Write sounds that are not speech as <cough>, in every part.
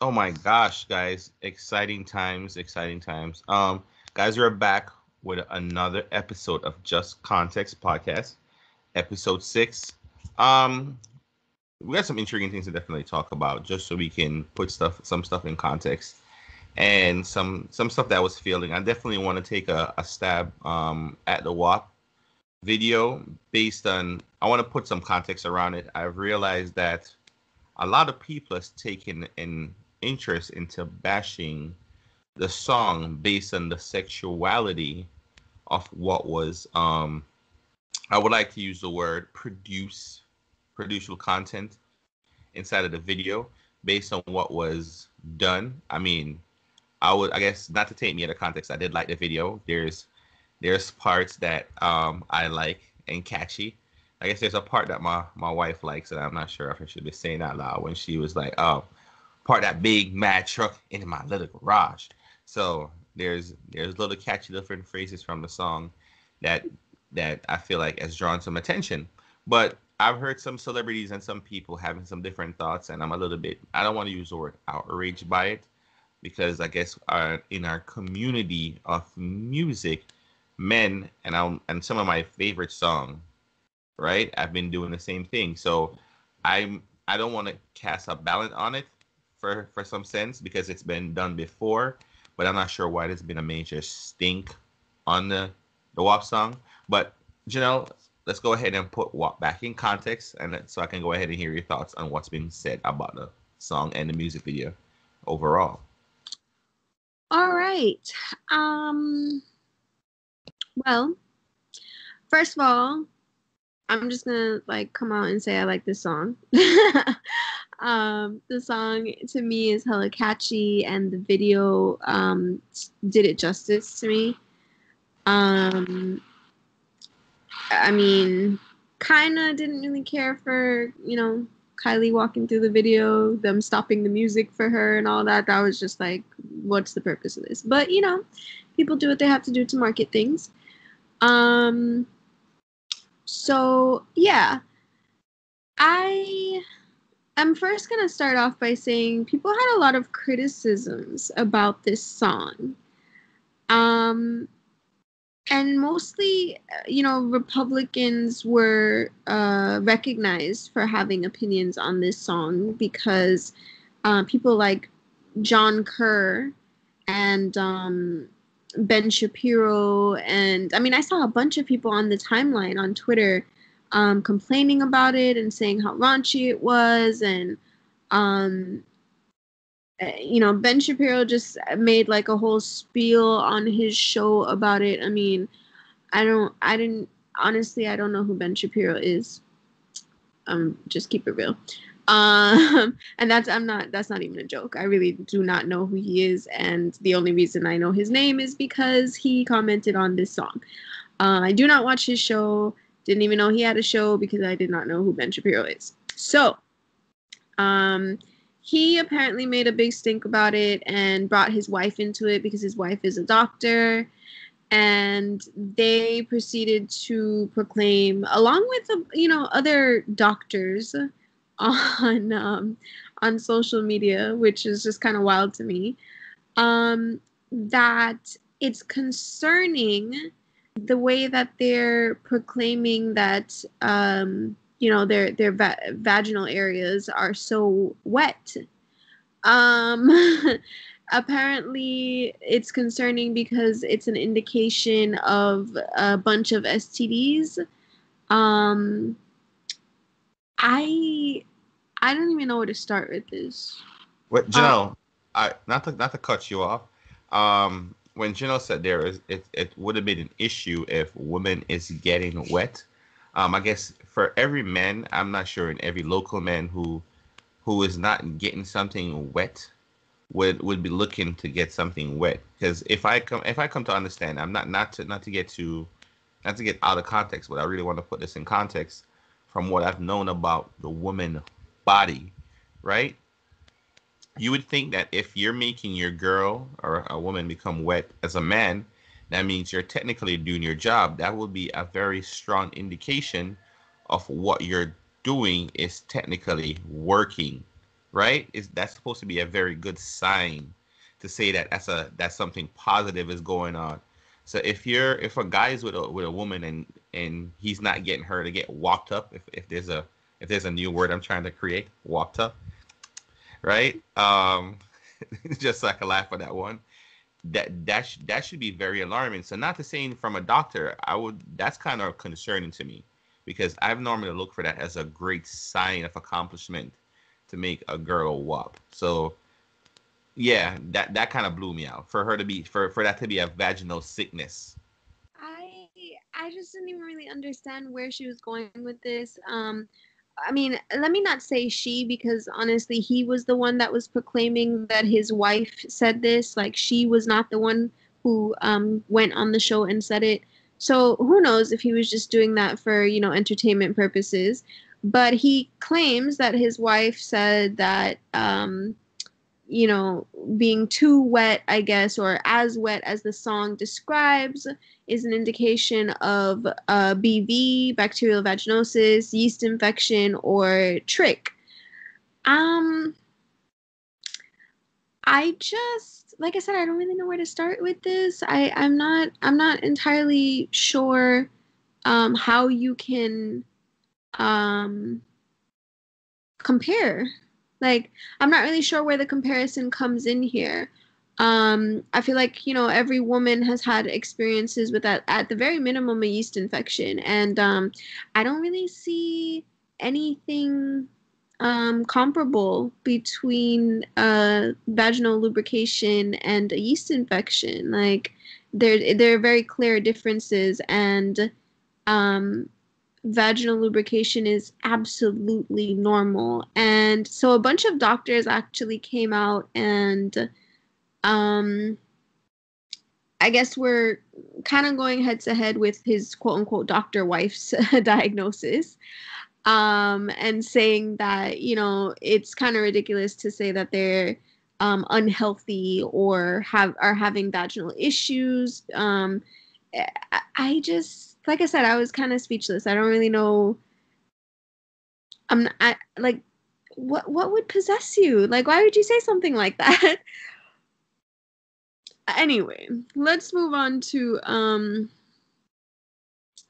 Oh my gosh, guys. Exciting times, exciting times. Um, guys, we're back with another episode of Just Context Podcast, episode six. Um, we got some intriguing things to definitely talk about, just so we can put stuff, some stuff in context, and some some stuff that was feeling. I definitely want to take a, a stab um at the WAP video based on. I want to put some context around it. I've realized that a lot of people has taken an interest into bashing the song based on the sexuality of what was um I would like to use the word produce producial content inside of the video based on what was done. I mean, I would I guess not to take me out of context, I did like the video. There's there's parts that um I like and catchy. I guess there's a part that my my wife likes that I'm not sure if I should be saying out loud when she was like, "Oh, part that big mad truck into my little garage." So there's there's little catchy different phrases from the song that that I feel like has drawn some attention. But I've heard some celebrities and some people having some different thoughts, and I'm a little bit I don't want to use the word outraged by it because I guess our, in our community of music, men and I'm and some of my favorite song, right? I've been doing the same thing. So I'm I don't want to cast a balance on it for for some sense because it's been done before, but I'm not sure why there's been a major stink on the the WAP song. But Janelle, let's go ahead and put WAP back in context, and so I can go ahead and hear your thoughts on what's been said about the song and the music video overall. All right. Um. Well, first of all, I'm just gonna like come out and say I like this song. <laughs> um, the song to me is hella catchy, and the video um, did it justice to me. Um, I mean, kind of didn't really care for you know Kylie walking through the video, them stopping the music for her, and all that. That was just like, what's the purpose of this? But you know, people do what they have to do to market things. Um, so, yeah. I am first going to start off by saying people had a lot of criticisms about this song. Um, and mostly, you know, Republicans were uh, recognized for having opinions on this song because uh, people like John Kerr and um, Ben Shapiro, and I mean, I saw a bunch of people on the timeline on Twitter um, complaining about it and saying how raunchy it was, and um, eh, you know, Ben Shapiro just made like a whole spiel on his show about it. I mean, I don't, I didn't honestly, I don't know who Ben Shapiro is. Um, just keep it real. Um, <laughs> and that's I'm not that's not even a joke. I really do not know who he is, and the only reason I know his name is because he commented on this song. Uh, I do not watch his show. Didn't even know he had a show because I did not know who Ben Shapiro is. So, um, he apparently made a big stink about it and brought his wife into it because his wife is a doctor and they proceeded to proclaim along with you know other doctors <laughs> on um, on social media, which is just kind of wild to me, um, that it's concerning the way that they're proclaiming that um, you know their their va- vaginal areas are so wet. Um, <laughs> apparently, it's concerning because it's an indication of a bunch of STDs. Um, I I don't even know where to start with this. What Janelle? Um, I not to not to cut you off. Um, when Janelle said there is it, it would have been an issue if women is getting wet. Um, I guess for every man, I'm not sure, in every local man who who is not getting something wet would would be looking to get something wet. Because if I come if I come to understand, I'm not not to not to get to not to get out of context, but I really want to put this in context from what I've known about the woman body, right? You would think that if you're making your girl or a woman become wet as a man, that means you're technically doing your job. That would be a very strong indication of what you're doing is technically working, right? Is that's supposed to be a very good sign to say that that's a that's something positive is going on. So if you're if a guy is with a with a woman and and he's not getting her to get walked up, if, if there's a if there's a new word I'm trying to create, walked up, right? Um, <laughs> just so I can laugh at that one. That that sh- that should be very alarming. So not to say from a doctor, I would that's kind of concerning to me because I've normally looked for that as a great sign of accomplishment to make a girl whop. So yeah, that that kind of blew me out for her to be for for that to be a vaginal sickness. I I just didn't even really understand where she was going with this. Um, I mean, let me not say she because honestly, he was the one that was proclaiming that his wife said this. Like she was not the one who um went on the show and said it. So who knows if he was just doing that for you know entertainment purposes. But he claims that his wife said that um you know, being too wet, I guess, or as wet as the song describes, is an indication of uh, BV, bacterial vaginosis, yeast infection, or trich. Um, I just, like I said, I don't really know where to start with this. I, I'm not, I'm not entirely sure um, how you can um, compare like, I'm not really sure where the comparison comes in here. Um, I feel like, you know, every woman has had experiences with that, at the very minimum, a yeast infection. And um, I don't really see anything um, comparable between uh, vaginal lubrication and a yeast infection. Like, there, there are very clear differences. And um, vaginal lubrication is absolutely normal. And so a bunch of doctors actually came out and um I guess we're kind of going head to head with his quote unquote doctor wife's <laughs> diagnosis. Um, and saying that, you know, it's kind of ridiculous to say that they're um, unhealthy or have are having vaginal issues. Um, I just like I said, I was kind of speechless. I don't really know. I'm not, I like what what would possess you? Like why would you say something like that? <laughs> anyway, let's move on to um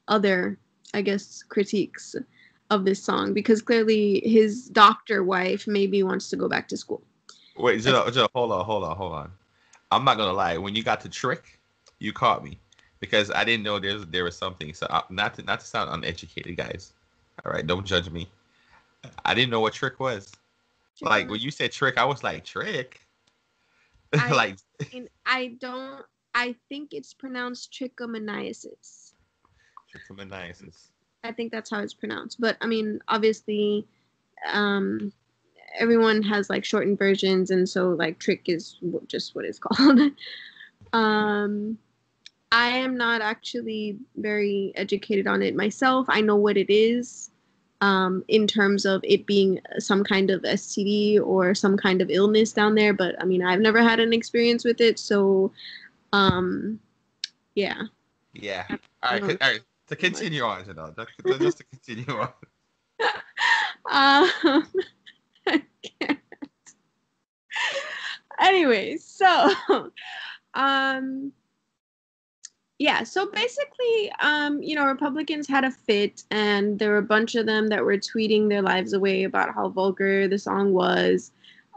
other I guess critiques of this song because clearly his doctor wife maybe wants to go back to school. Wait, just, just hold on, hold on, hold on. I'm not gonna lie. When you got the trick, you caught me because I didn't know there was, there was something. So uh, not to not to sound uneducated, guys. All right, don't judge me. I didn't know what trick was. Like when you said trick, I was like trick. <laughs> I, like I don't. I think it's pronounced trichomoniasis. Trichomoniasis. I think that's how it's pronounced. But I mean, obviously, um, everyone has like shortened versions, and so like trick is just what it's <laughs> called. um, I am not actually very educated on it myself. I know what it is um, in terms of it being some kind of STD or some kind of illness down there, but I mean, I've never had an experience with it. So, um, yeah. Yeah. All right. All right. To continue on, Janelle, just, just to <laughs> continue on. um, <laughs> I can't. Anyway, so, <laughs> um, yeah so basically um, you know republicans had a fit and there were a bunch of them that were tweeting their lives away about how vulgar the song was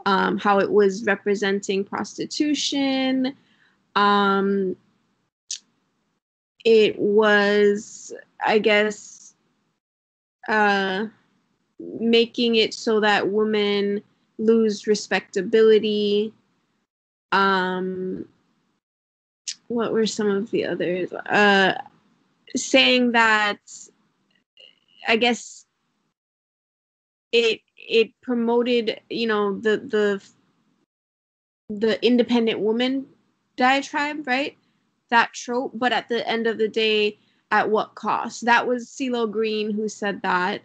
um, how it was representing prostitution. Um, it was i guess uh, making it so that women lose respectability. Um, what were some of the others? Uh, saying that I guess it it promoted you know the the the independent woman diatribe, right? That trope, but at the end of the day, at what cost? That was CeeLo Green who said that.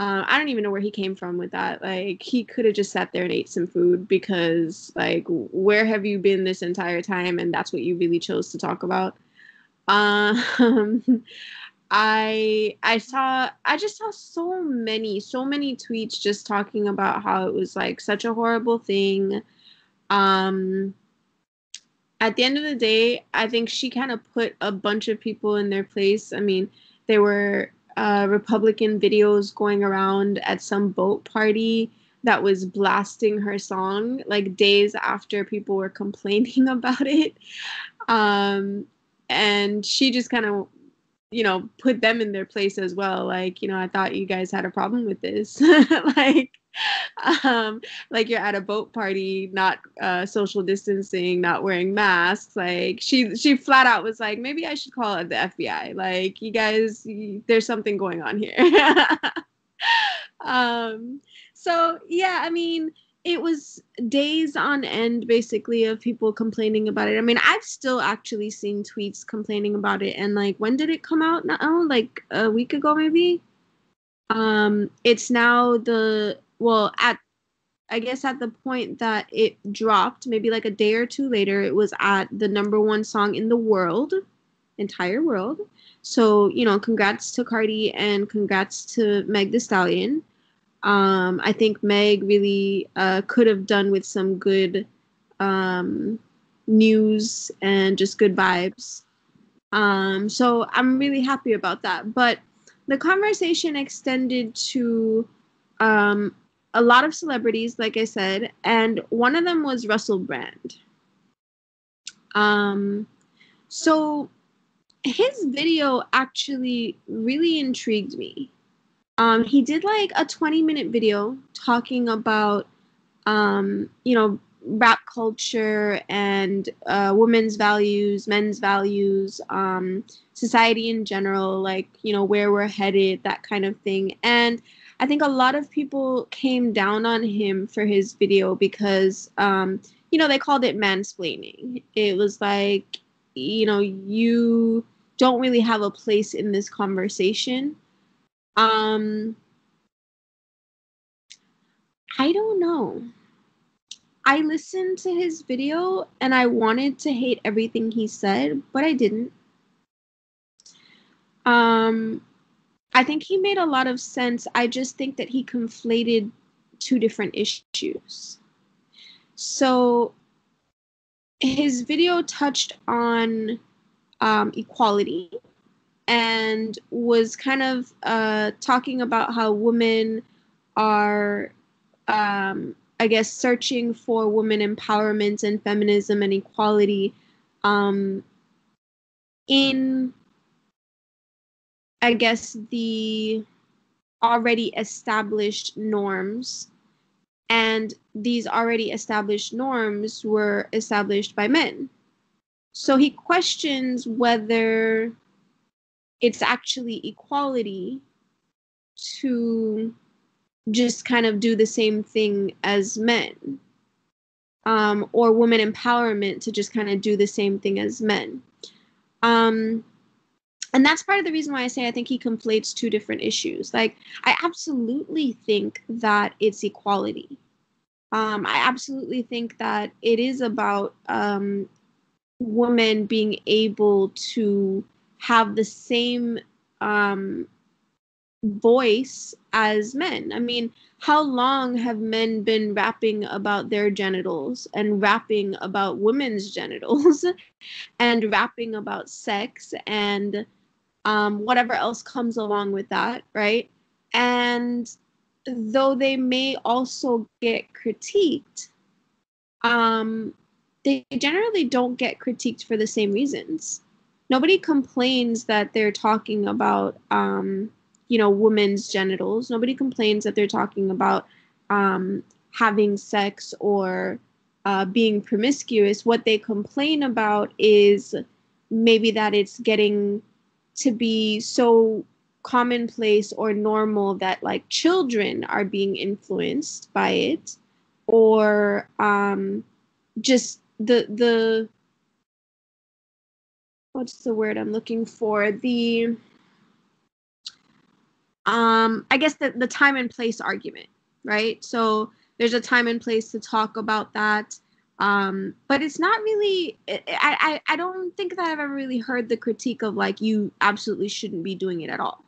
Uh, I don't even know where he came from with that. Like he could have just sat there and ate some food because like where have you been this entire time? And that's what you really chose to talk about. Um, <laughs> I I saw I just saw so many so many tweets just talking about how it was like such a horrible thing. Um at the end of the day, I think she kind of put a bunch of people in their place. I mean, there were uh, Republican videos going around at some boat party that was blasting her song like days after people were <laughs> complaining about it. Um, and she just kind of you know put them in their place as well like you know i thought you guys had a problem with this <laughs> like <laughs> um like you're at a boat party not uh social distancing not wearing masks like she she flat out was like maybe i should call it the fbi like you guys there's something going on here <laughs> um so yeah i mean it was days on end basically of people complaining about it. I mean, I've still actually seen tweets complaining about it and like when did it come out now? Like a week ago maybe? Um it's now the well at I guess at the point that it dropped, maybe like a day or two later, it was at the number one song in the world, entire world. So, you know, congrats to Cardi and congrats to Meg Thee Stallion. Um, I think Meg really uh, could have done with some good um, news and just good vibes. Um, so I'm really happy about that. But the conversation extended to um, a lot of celebrities, like I said, and one of them was Russell Brand. Um, so his video actually really intrigued me. Um, he did like a 20 minute video talking about, um, you know, rap culture and uh, women's values, men's values, um, society in general, like, you know, where we're headed, that kind of thing. And I think a lot of people came down on him for his video because, um, you know, they called it mansplaining. It was like, you know, you don't really have a place in this conversation. Um, I don't know. I listened to his video and I wanted to hate everything he said, but I didn't. Um, I think he made a lot of sense. I just think that he conflated two different issues. So his video touched on um, equality and was kind of uh, talking about how women are, um, I guess, searching for women empowerment and feminism and equality um, in, I guess, the already established norms. And these already established norms were established by men. So he questions whether it's actually equality to just kind of do the same thing as men um, or women empowerment to just kind of do the same thing as men um, and that's part of the reason why i say i think he conflates two different issues like i absolutely think that it's equality um, i absolutely think that it is about um, women being able to have the same um, voice as men. I mean, how long have men been rapping about their genitals and rapping about women's genitals <laughs> and rapping about sex and um, whatever else comes along with that, right? And though they may also get critiqued, um, they generally don't get critiqued for the same reasons. Nobody complains that they're talking about um, you know women's genitals. Nobody complains that they're talking about um, having sex or uh, being promiscuous. What they complain about is maybe that it's getting to be so commonplace or normal that like children are being influenced by it or um, just the the what's the word I'm looking for? The um I guess the, the time and place argument, right? So there's a time and place to talk about that. Um, but it's not really. I, I I don't think that I've ever really heard the critique of like you absolutely shouldn't be doing it at all.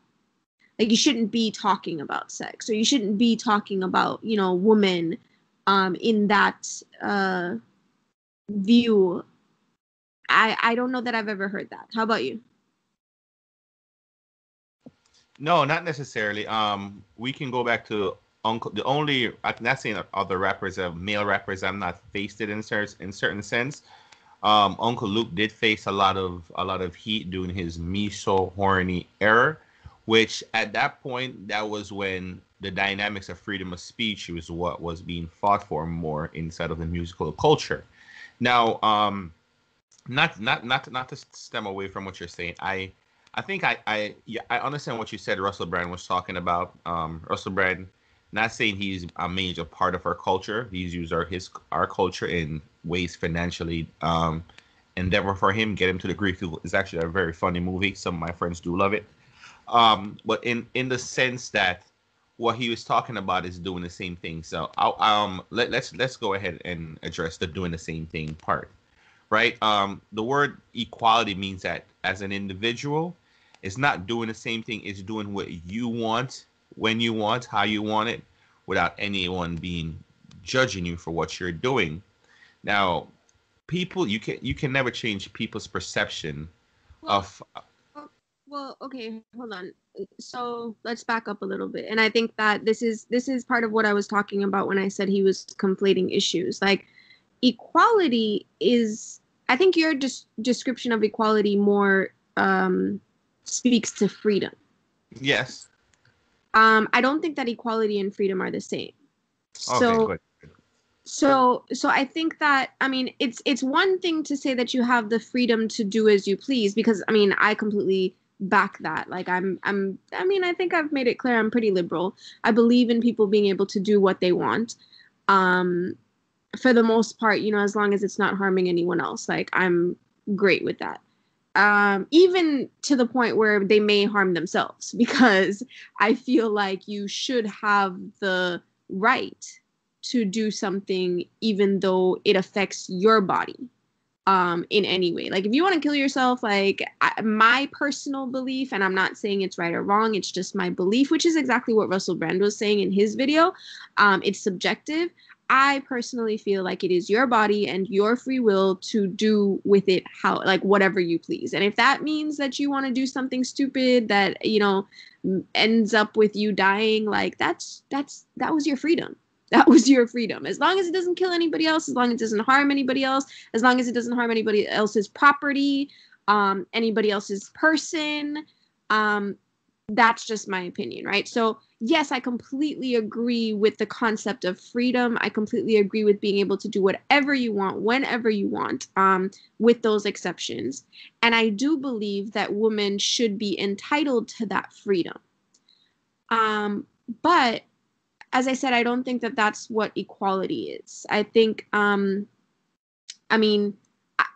Like you shouldn't be talking about sex, or you shouldn't be talking about you know women um, in that uh, view. I I don't know that I've ever heard that. How about you? No, not necessarily. Um, we can go back to Uncle. The only I'm not saying other rappers, uh, male rappers, I'm not faced it in certain in certain sense. Um, Uncle Luke did face a lot of a lot of heat during his me so horny era, which at that point that was when the dynamics of freedom of speech was what was being fought for more inside of the musical culture. Now, um, not not not not to stem away from what you're saying, I I think I I yeah, I understand what you said. Russell Brand was talking about. Um, Russell Brand, not saying he's a major part of our culture. He's used our his our culture in ways financially. Um, endeavor for him get him to the Greek is actually a very funny movie. Some of my friends do love it. Um, but in in the sense that what he was talking about is doing the same thing. So I'll, um let, let's let's go ahead and address the doing the same thing part. Right? Um, the word equality means that as an individual, it's not doing the same thing. It's doing what you want, when you want, how you want it, without anyone being judging you for what you're doing. Now, people, you can you can never change people's perception well, of. Uh, well, okay, hold on. So let's back up a little bit, and I think that this is this is part of what I was talking about when I said he was conflating issues. Like equality is, I think your des- description of equality more um, speaks to freedom. Yes. Um, I don't think that equality and freedom are the same. Okay, so, good. so, so I think that I mean it's it's one thing to say that you have the freedom to do as you please because I mean I completely back that. Like I'm I'm I mean I think I've made it clear I'm pretty liberal. I believe in people being able to do what they want. Um, for the most part, you know, as long as it's not harming anyone else, like I'm great with that um, even to the point where they may harm themselves, <laughs> because I feel like you should have the right to do something even though it affects your body um in any way. Like if you want to kill yourself like I, my personal belief and i'm not saying it's right or wrong it's just my belief which is exactly what russell brand was saying in his video um it's subjective I personally feel like it is your body and your free will to do with it how like whatever you please. And if that means that you want to do something stupid that, you know, ends up with you dying, like that's that's that was your freedom. <laughs> That was your freedom. As long as it doesn't kill anybody else, as long as it doesn't harm anybody else, as long as it doesn't harm anybody else's property, um, anybody else's person, um, that's just my opinion, right? So, yes, I completely agree with the concept of freedom. I completely agree with being able to do whatever you want, whenever you want, um, with those exceptions. And I do believe that women should be entitled to that freedom. Um, but as I said, I don't think that that's what equality is. I think, um, I mean,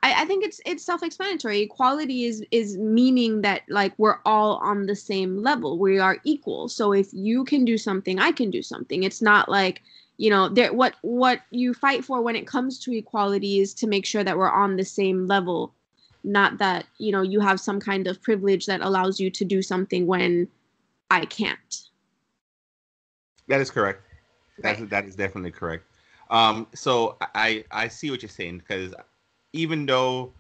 I, I think it's it's self-explanatory. Equality is is meaning that like we're all on the same level. We are equal. So if you can do something, I can do something. It's not like you know there what what you fight for when it comes to equality is to make sure that we're on the same level not that you know you have some kind of privilege that allows you to do something when i can't that is correct right. that, that is definitely correct um so i i see what you're saying because even though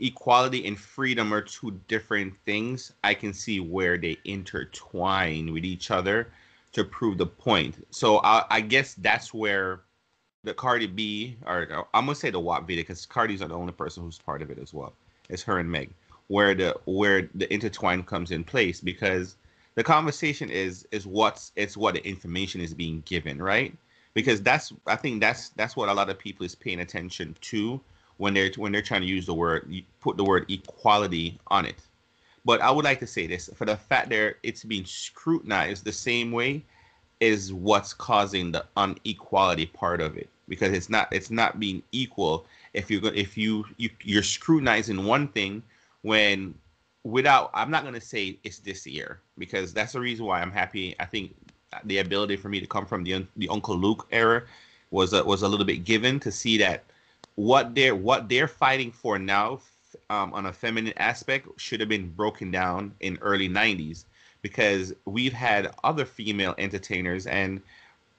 equality and freedom are two different things, I can see where they intertwine with each other to prove the point. So I, I guess that's where the Cardi B, or I'm gonna say the WAP video, because Cardi's not the only person who's part of it as well. It's her and Meg, where the where the intertwine comes in place because the conversation is is what's it's what the information is being given, right? Because that's I think that's that's what a lot of people is paying attention to when they're when they're trying to use the word put the word equality on it. But I would like to say this for the fact that it's being scrutinized the same way is what's causing the unequality part of it because it's not it's not being equal if you're if you, you you're scrutinizing one thing when without I'm not gonna say it's this year because that's the reason why I'm happy. I think the ability for me to come from the the Uncle Luke era was a, was a little bit given to see that what they're what they're fighting for now um, on a feminine aspect should have been broken down in early 90s because we've had other female entertainers and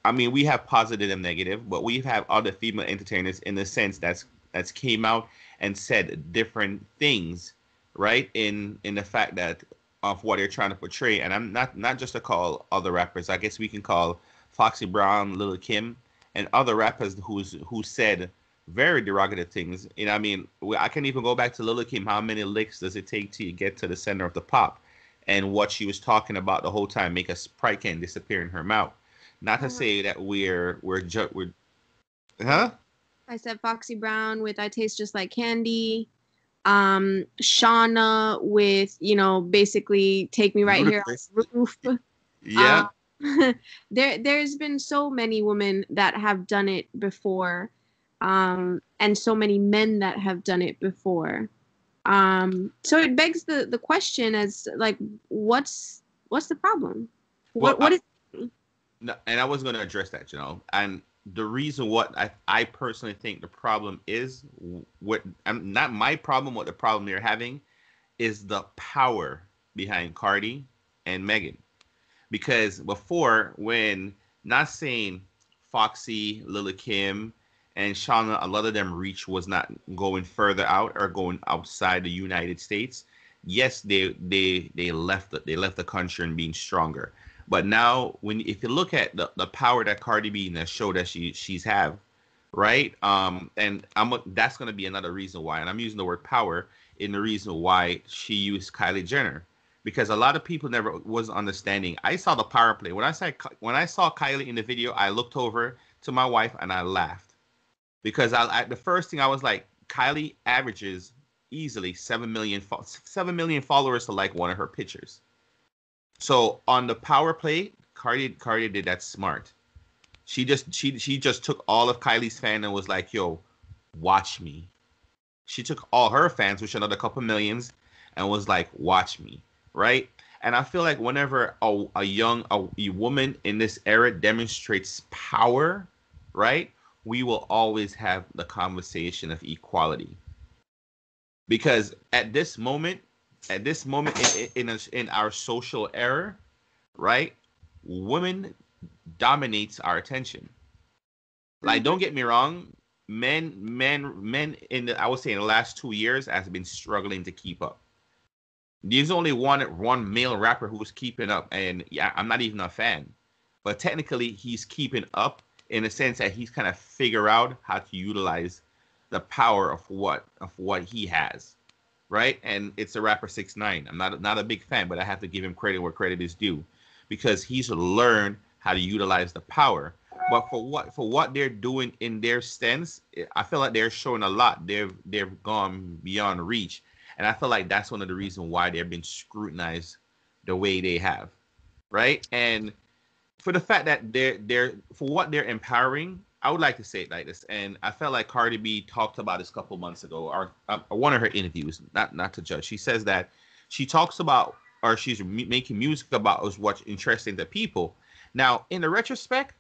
I mean we have positive and negative, but we've had other female entertainers in the sense that's that's came out and said different things, right? In in the fact that of what they're trying to portray. And I'm not not just to call other rappers. I guess we can call Foxy Brown, Lil Kim, and other rappers who's who said very derogative things. You know, I mean, I can even go back to Lil Kim. How many licks does it take to get to the center of the pop? And what she was talking about the whole time, make a sprite can disappear in her mouth. Not to uh-huh. say that we're we're ju- we're, huh? I said Foxy Brown with "I Taste Just Like Candy." Um, Shawnna with you know basically "Take Me Right Here" on the roof. <laughs> Yeah. Um, <laughs> there, there's been so many women that have done it before um, and so many men that have done it before. Um, so it begs the, the question as like, what's what's the problem? What well, what I, is? No, and I was going to address that, you know, and the reason what I, I personally think the problem is what I'm not my problem. What the problem they're having is the power behind Cardi and Megan, because before when not saying Foxy, Lil Kim, and Shawnna, a lot of them reach was not going further out or going outside the United States. Yes, they they they left the, they left the country and being stronger. But now, when if you look at the, the power that Cardi B and the show that she she's have, right? Um, and I'm that's gonna be another reason why, and I'm using the word power in the reason why she used Kylie Jenner because a lot of people never was understanding. I saw the power play when I saw when I saw Kylie in the video. I looked over to my wife and I laughed because I, I, the first thing I was like, Kylie averages easily seven million fo- seven million followers to like one of her pictures. So on the power play, Cardi Cardi did that smart. She just she she just took all of Kylie's fan and was like, "Yo, watch me." She took all her fans, which another couple millions, and was like, "Watch me," right? And I feel like whenever a, a young a, a woman in this era demonstrates power, right? We will always have the conversation of equality. Because at this moment, at this moment in in, in our social era, right, women dominates our attention. Like, don't get me wrong, men, men, men in the I would say in the last two years has been struggling to keep up. There's only one one male rapper who's keeping up, and yeah, I'm not even a fan, but technically he's keeping up in a sense that he's kind of figure out how to utilize the power of what of what he has, right? And it's a rapper six nine. I'm not not a big fan, but I have to give him credit where credit is due, because he's learned how to utilize the power. But for what for what they're doing in their stance, eh, I feel like they're showing a lot. They've they've gone beyond reach, and I feel like that's one of the reasons why they've been scrutinized the way they have, right? And for the fact that they're they're for what they're empowering, I would like to say it like this, and I felt like Cardi B talked about this a couple months ago, or uh, one of her interviews. Not not to judge. She says that she talks about, or she's making music about is what's interesting to people. Now, in the retrospect,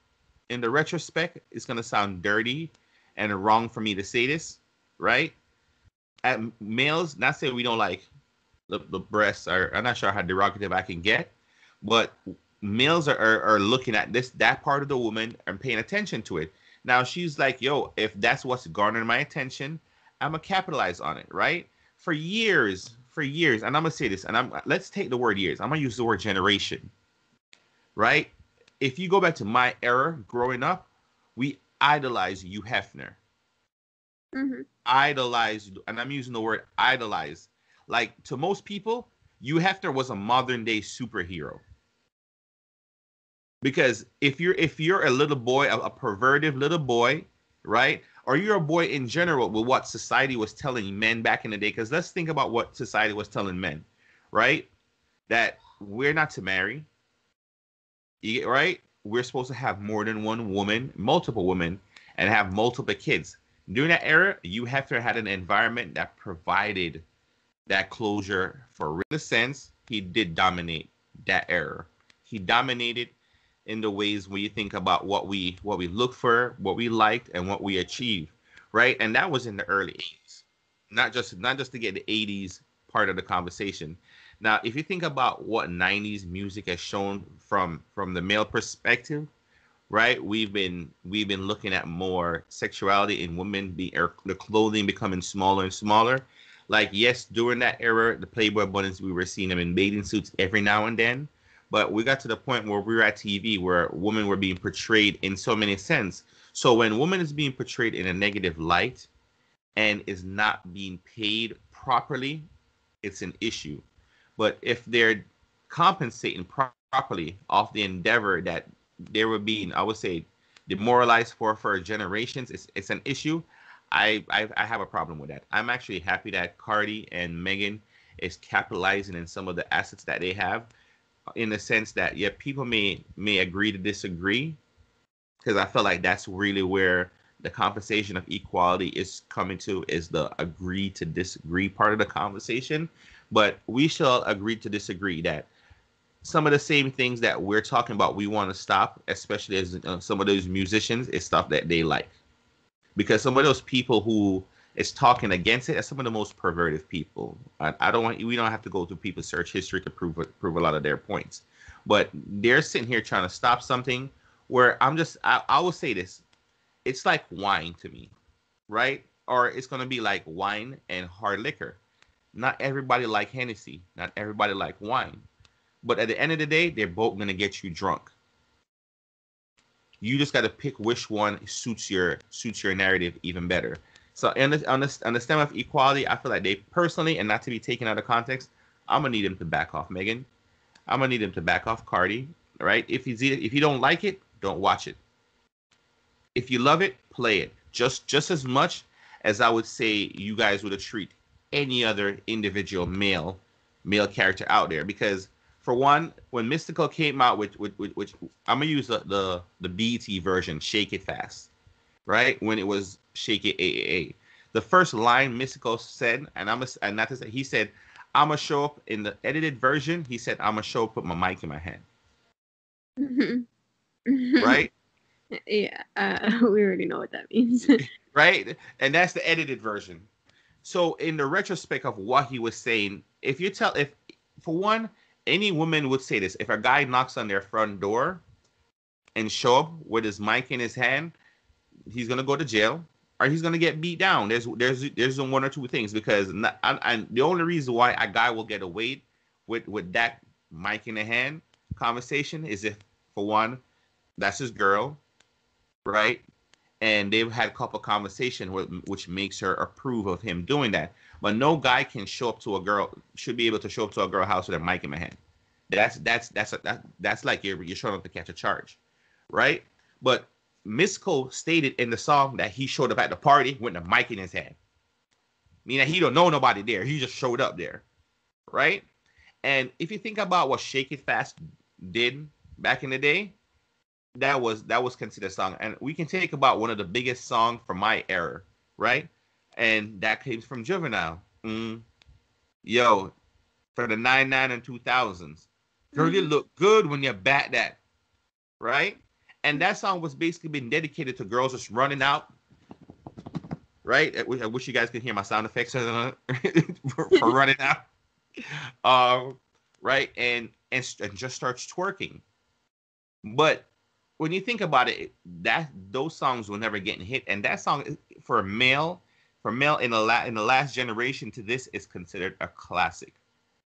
in the retrospect, it's gonna sound dirty and wrong for me to say this, right? At males, not saying we don't like the, the breasts, or I'm not sure how derogative I can get, but males are, are, are looking at this that part of the woman and paying attention to it. Now she's like, yo, if that's what's garnering my attention, I'm gonna capitalize on it, right? For years, for years, and I'm gonna say this, and I'm let's take the word years. I'm gonna use the word generation, right? If you go back to my era growing up, we idolize Hugh Hefner. Mm-hmm. Idolize, and I'm using the word idolize. Like to most people, Hugh Hefner was a modern day superhero because if you're if you're a little boy a, a perverted little boy right? Or you're a boy in general with what society was telling men back in the day. Because let's think about what society was telling men right? That we're not to marry. You get right? We're supposed to have more than one woman multiple women and have multiple kids. During that era you have to have an environment that provided that closure for real sense. He did dominate that era. He dominated in the ways we think about what we what we look for, what we liked, and what we achieve. right? And that was in the early 80s. Not just not just to get the 80s part of the conversation. Now, if you think about what 90s music has shown from from the male perspective, right? We've been we've been looking at more sexuality in women being the clothing becoming smaller and smaller. Like yes, during that era, the Playboy bunnies we were seeing them in bathing suits every now and then, but we got to the point where we were at TV where women were being portrayed in so many sense. So when woman is being portrayed in a negative light and is not being paid properly, it's an issue. But if they're compensating pro- properly off the endeavor that they were being, I would say, demoralized for for generations, it's it's an issue. I, I I have a problem with that. I'm actually happy that Cardi and Megan is capitalizing in some of the assets that they have in the sense that yeah, people may may agree to disagree, because I feel like that's really where the conversation of equality is coming to is the agree to disagree part of the conversation. But we shall agree to disagree that some of the same things that we're talking about we want to stop, especially as uh, some of those musicians, is stuff that they like, because some of those people who is talking against it as some of the most perverted people. I, I don't want we don't have to go through people's search history to prove prove a lot of their points, but they're sitting here trying to stop something where I'm just I, I will say this, it's like wine to me, right? Or it's gonna be like wine and hard liquor. Not everybody like Hennessy, not everybody like wine, but at the end of the day, they're both gonna get you drunk. You just got to pick which one suits your suits your narrative even better. So on the, on the on the stem of equality, I feel like they personally, and not to be taken out of context, I'm gonna need him to back off Megan. I'm gonna need him to back off Cardi. Right? If he's if you don't like it, don't watch it. If you love it, play it. Just just as much as I would say you guys would treat any other individual male male character out there. Because for one, when Mystikal came out with with, with which I'm gonna use the, the the BET version, Shake It Fast, right? When it was Shake It AAA. The first line Mystikal said, and I'm a, and not to say he said, I'm gonna show up in the edited version. He said, I'm gonna show up, put my mic in my hand. Mm-hmm. right? <laughs> Yeah, uh, <laughs> we already know what that means. <laughs> right, and that's the edited version. So, in the retrospect of what he was saying, if you tell, if for one, any woman would say this: if a guy knocks on their front door and show up with his mic in his hand, he's gonna go to jail or he's gonna get beat down. There's there's there's one or two things because and the only reason why a guy will get away with with that mic in the hand conversation is if for one, that's his girl, right? And they've had a couple conversation with, which makes her approve of him doing that. But no guy can show up to a girl should be able to show up to a girl house with a mic in my hand. That's that's that's a, that, that's like you're you're showing up to catch a charge, right? But Mystikal stated in the song that he showed up at the party with a mic in his hand. Meaning he don't know nobody there. He just showed up there. Right? And if you think about what Shake It Fast did back in the day, that was that was considered a song. And we can take about one of the biggest songs from my era, right? And that came from Juvenile. Mm. Yo, for the 99 and 2000s. Girl, you mm-hmm. look good when you bat that. Right? And that song was basically been dedicated to girls just running out. Right? I wish you guys could hear my sound effects <laughs> for, for running out. Um, right, and, and and just starts twerking. But when you think about it, that those songs were never getting hit, and that song for a male, for male in the la- in the last generation to this is considered a classic,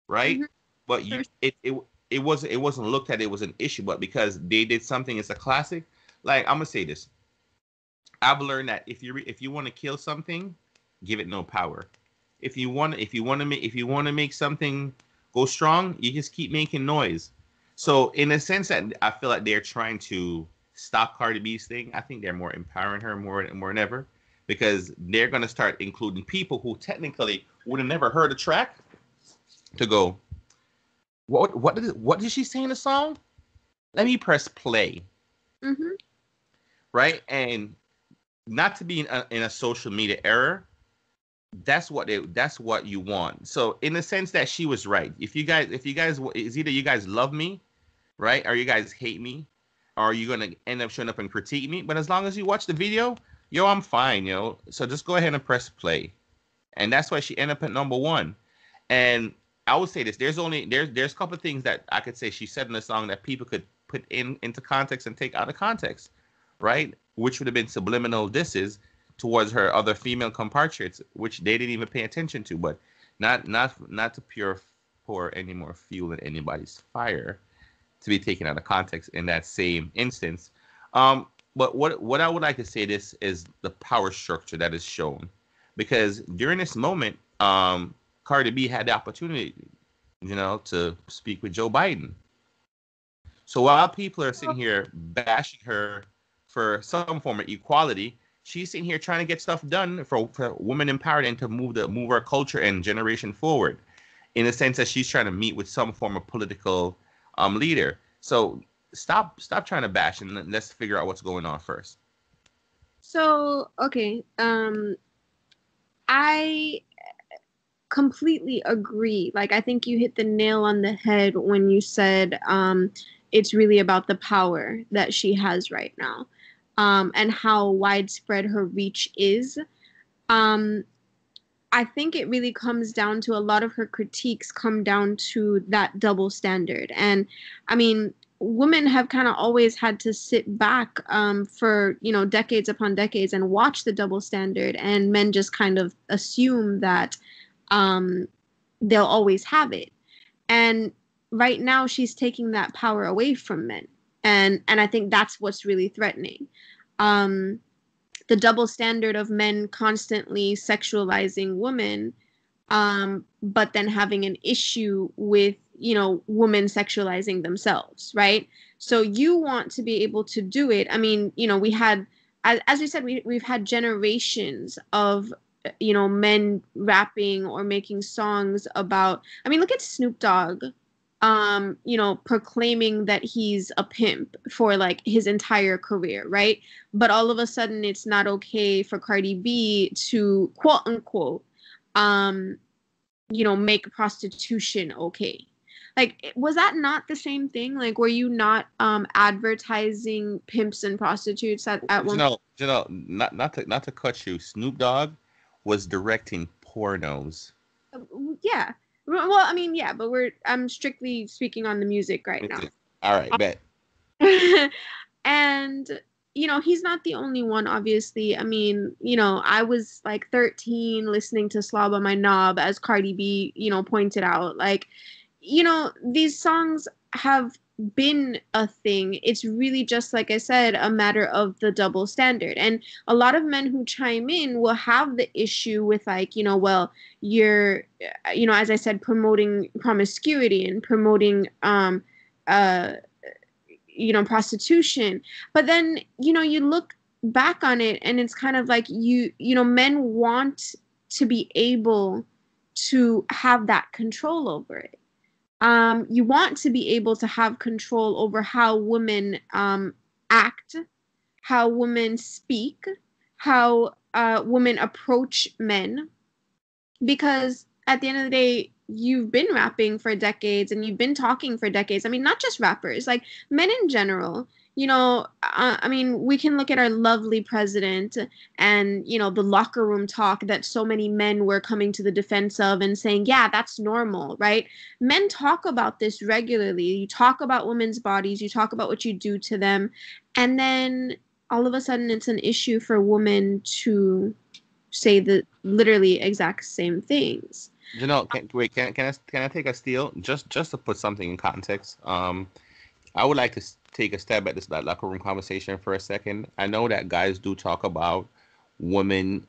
right? Mm-hmm. But you, it, it it wasn't it wasn't looked at it was an issue, but because they did something, it's a classic. Like I'm gonna say this, I've learned that if you if you want to kill something, give it no power. If you want if you want to make if you want to make something go strong, you just keep making noise. So in a sense that I feel like they're trying to stop Cardi B's thing, I think they're more empowering her more and more than ever because they're gonna start including people who technically would have never heard a track to go, what what did what did she say in the song? Let me press play. Mm-hmm. Right, and not to be in a, in a social media error. That's what they. That's what you want. So, in the sense that she was right. If you guys, if you guys, is either you guys love me, right, or you guys hate me, or you gonna end up showing up and critique me. But as long as you watch the video, yo, I'm fine, yo. So just go ahead and press play. And that's why she ended up at number one. And I would say this: there's only there's there's a couple of things that I could say she said in the song that people could put in into context and take out of context, right? Which would have been subliminal disses towards her other female compatriots, which they didn't even pay attention to. But not not not to pure pour any more fuel in anybody's fire to be taken out of context in that same instance. Um, but what what I would like to say this is the power structure that is shown, because during this moment, um, Cardi B had the opportunity, you know, to speak with Joe Biden. So while people are sitting here bashing her for some form of equality, she's sitting here trying to get stuff done for, for women empowered and to move the move our culture and generation forward, in the sense that she's trying to meet with some form of political um, leader. So stop stop trying to bash and let's figure out what's going on first. So okay, um, I completely agree. Like I think you hit the nail on the head when you said um, it's really about the power that she has right now um, and how widespread her reach is. Um, I think it really comes down to a lot of her critiques come down to that double standard. And I mean, women have kind of always had to sit back um, for you know decades upon decades and watch the double standard, and men just kind of assume that um, they'll always have it. And right now, she's taking that power away from men, and and I think that's what's really threatening. Um, the double standard of men constantly sexualizing women um, but then having an issue with you know women sexualizing themselves right so you want to be able to do it i mean you know we had as, we said we, we've had generations of you know men rapping or making songs about i mean look at snoop dogg um, you know, proclaiming that he's a pimp for like his entire career, right? But all of a sudden, it's not okay for Cardi B to quote unquote, um, you know, make prostitution okay. Like, was that not the same thing? Like, were you not um, advertising pimps and prostitutes at, at one? No, you know, not not to not to cut you. Snoop Dogg was directing pornos. Uh, yeah, well, I mean, yeah, but we're I'm strictly speaking on the music right now. <laughs> All right, bet. <laughs> and you know, he's not the only one, obviously. I mean, you know, I was like 13 listening to Slob on My Knob, as Cardi B, you know, pointed out. Like, you know, these songs have been a thing. It's really just like I said, a matter of the double standard. And a lot of men who chime in will have the issue with like, you know, well, you're you know, as I said, promoting promiscuity and promoting um uh you know, prostitution. But then, you know, you look back on it and it's kind of like you you know, men want to be able to have that control over it um, you want to be able to have control over how women um, act, how women speak, how uh, women approach men. Because at the end of the day, you've been rapping for decades and you've been talking for decades. I mean, not just rappers, like men in general you know, uh, I mean, we can look at our lovely president and, you know, the locker room talk that so many men were coming to the defense of and saying, yeah, that's normal, right? Men talk about this regularly. You talk about women's bodies, you talk about what you do to them. And then all of a sudden it's an issue for women to say the literally exact same things. You know, can, wait, can, can I can I take a steal just just to put something in context? Um, I would like to take a step at this locker room conversation for a second. I know that guys do talk about women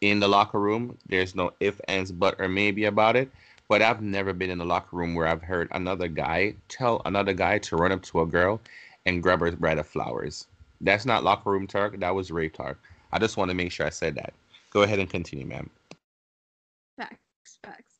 in the locker room. There's no if, ands, but, or maybe about it. But I've never been in the locker room where I've heard another guy tell another guy to run up to a girl and grab her bride of flowers. That's not locker room talk. That was rape talk. I just want to make sure I said that. Go ahead and continue, ma'am. Facts, facts.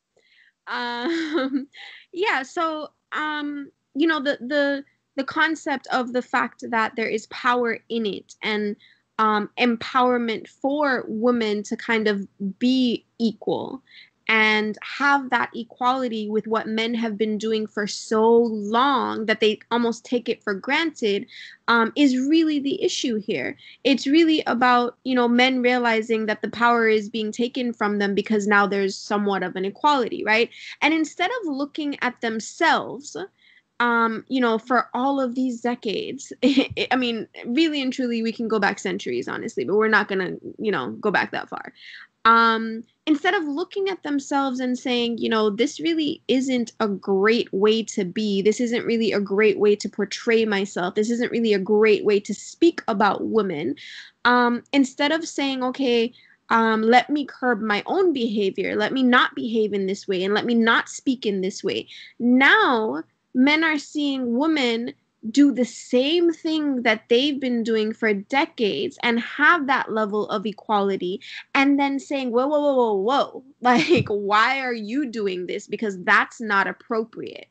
Um, <laughs> yeah. So, um, you know, the the the concept of the fact that there is power in it and um, empowerment for women to kind of be equal and have that equality with what men have been doing for so long that they almost take it for granted um, is really the issue here. It's really about, you know, men realizing that the power is being taken from them because now there's somewhat of an equality, right? And instead of looking at themselves, um, you know, for all of these decades, <laughs> I mean, really and truly, we can go back centuries, honestly, but we're not going to, you know, go back that far um, instead of looking at themselves and saying, you know, this really isn't a great way to be, this isn't really a great way to portray myself, this isn't really a great way to speak about women, um, instead of saying, okay, um, let me curb my own behavior, let me not behave in this way, and let me not speak in this way. Now, men are seeing women do the same thing that they've been doing for decades and have that level of equality and then saying whoa whoa whoa whoa whoa. <laughs> Like why are you doing this? Because that's not appropriate.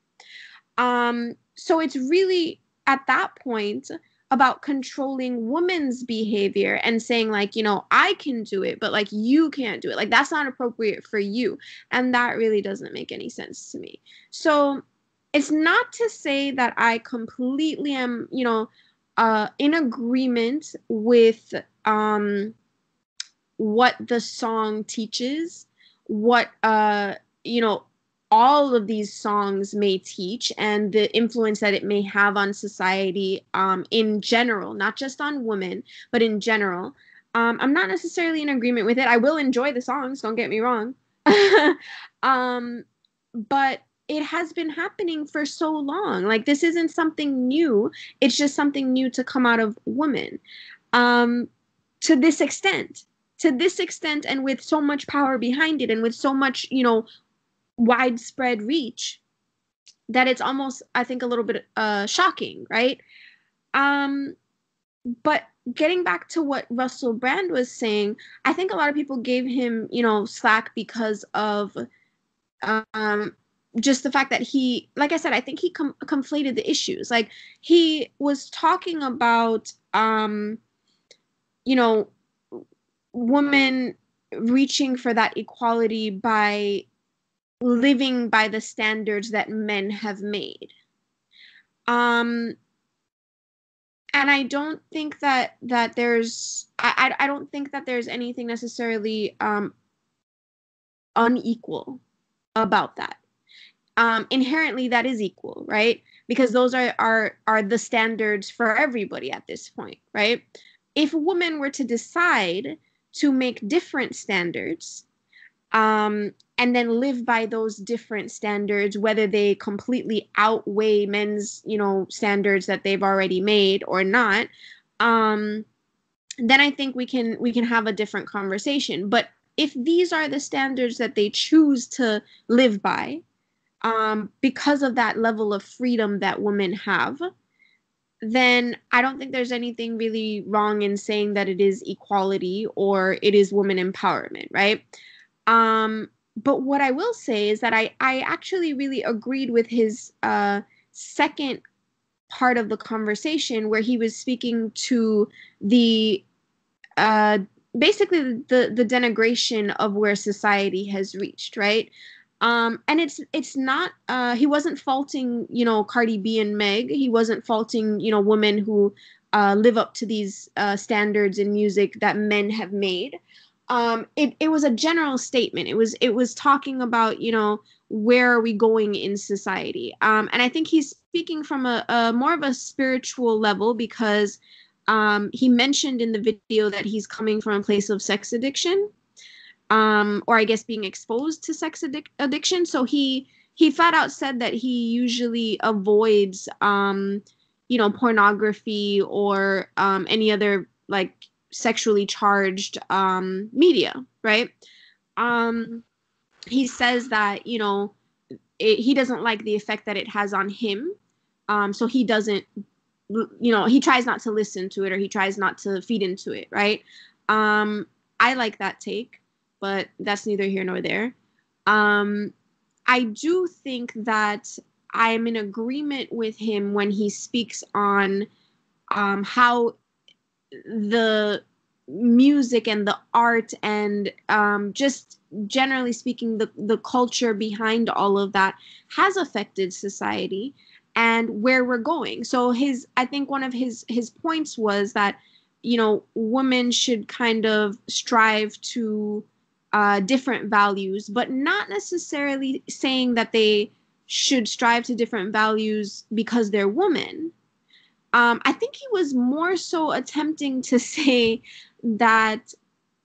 Um so it's really at that point about controlling women's behavior and saying like you know i can do it but like you can't do it. Like that's not appropriate for you. And that really doesn't make any sense to me. So it's not to say that I completely am, you know, uh, in agreement with um, what the song teaches, what uh, you know, all of these songs may teach, and the influence that it may have on society um, in general, not just on women, but in general. Um, I'm not necessarily in agreement with it. I will enjoy the songs. Don't get me wrong. <laughs> um, but it has been happening for so long. Like this isn't something new. It's just something new to come out of women. Um, to this extent, to this extent, and with so much power behind it, and with so much, you know, widespread reach, that it's almost, I think, a little bit uh, shocking, right? Um, but getting back to what Russell Brand was saying, I think a lot of people gave him, you know, slack because of um, just the fact that he like i said i think he com- conflated the issues. Like he was talking about um you know women reaching for that equality by living by the standards that men have made. Um and i don't think that that there's i i don't think that there's anything necessarily um unequal about that um, inherently that is equal, right? Because those are are are the standards for everybody at this point, right? If women were to decide to make different standards, um, and then live by those different standards, whether they completely outweigh men's, you know, standards that they've already made or not, um, then I think we can we can have a different conversation. But if these are the standards that they choose to live by, um, because of that level of freedom that women have, then I don't think there's anything really wrong in saying that it is equality or it is woman empowerment, right? Um, but what I will say is that I, I actually really agreed with his uh, second part of the conversation where he was speaking to the uh, basically the the denigration of where society has reached, right? Um, and it's it's not uh, he wasn't faulting you know Cardi B and Meg. He wasn't faulting you know women who uh, live up to these uh, standards in music that men have made. Um, it it was a general statement. It was it was talking about you know where are we going in society. Um, and I think he's speaking from a, a more of a spiritual level because um, he mentioned in the video that he's coming from a place of sex addiction um, or I guess being exposed to sex addic- addiction. So he he flat out said that he usually avoids um, you know pornography or um, any other like sexually charged um, media, right? Um, he says that you know it, he doesn't like the effect that it has on him, um, so he doesn't you know he tries not to listen to it or he tries not to feed into it, right? Um, I like that take but that's neither here nor there. Um, I do think that I'm in agreement with him when he speaks on um, how the music and the art and um, just generally speaking the the culture behind all of that has affected society and where we're going so his i think one of his his points was that you know women should kind of strive to uh, different values but not necessarily saying that they should strive to different values because they're women um, i think he was more so attempting to <laughs> say that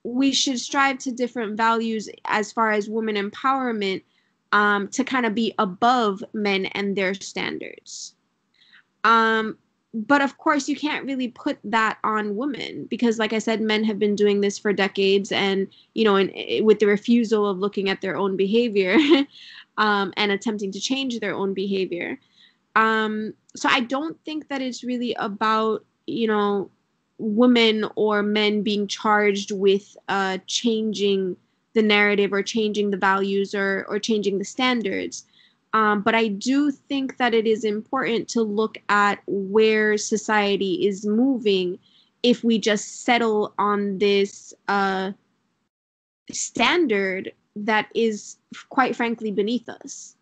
we should strive to different values as far as women empowerment um, to kind of be above men and their standards. Um, but of course, you can't really put that on women because, like I said, men have been doing this for decades, and you know, and eh, with the refusal of looking at their own behavior <laughs> um, and attempting to change their own behavior. Um, so I don't think that it's really about you know women or men being charged with uh, changing the narrative or changing the values or or changing the standards. Um, but I do think that it is important to look at where society is moving if we just settle on this uh, standard that is quite frankly beneath us.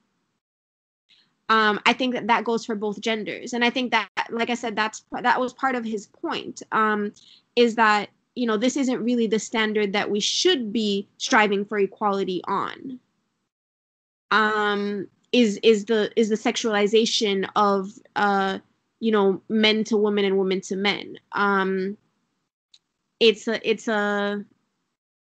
Um, I think that that goes for both genders, and I think that, like I said, that's that was part of his point. Um, is that you know this isn't really the standard that we should be striving for equality on um is is the is the sexualization of uh you know men to women and women to men. Um it's a it's a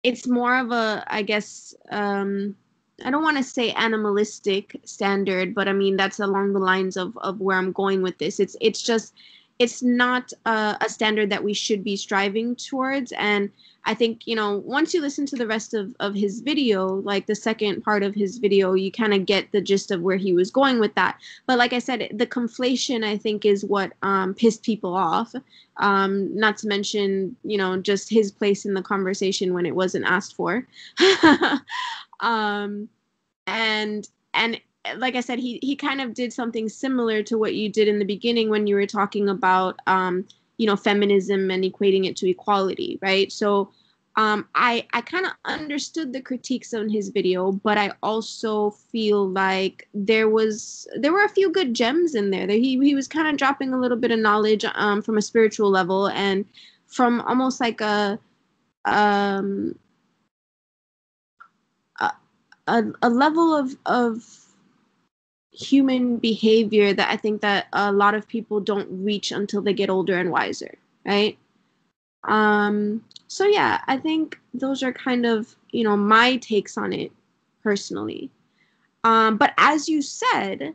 it's more of a i guess um i don't want to say animalistic standard but i mean that's along the lines of of where i'm going with this. It's it's just it's not a, a, standard that we should be striving towards. And i think you know once you listen to the rest of, of his video like the second part of his video you kind of get the gist of where he was going with that. But like i said the conflation i think is what um, pissed people off. Um, not to mention you know just his place in the conversation when it wasn't asked for. <laughs> Um, and and like I said, he he kind of did something similar to what you did in the beginning when you were talking about um, you know feminism and equating it to equality, right? So um, I I kind of understood the critiques on his video, but I also feel like there was there were a few good gems in there. That he he was kind of dropping a little bit of knowledge um, from a spiritual level and from almost like a um a, a, level of of human behavior that I think that a lot of people don't reach until they get older and wiser, right? Um, so yeah, I think those are kind of you know my takes on it personally. Um, but as you said,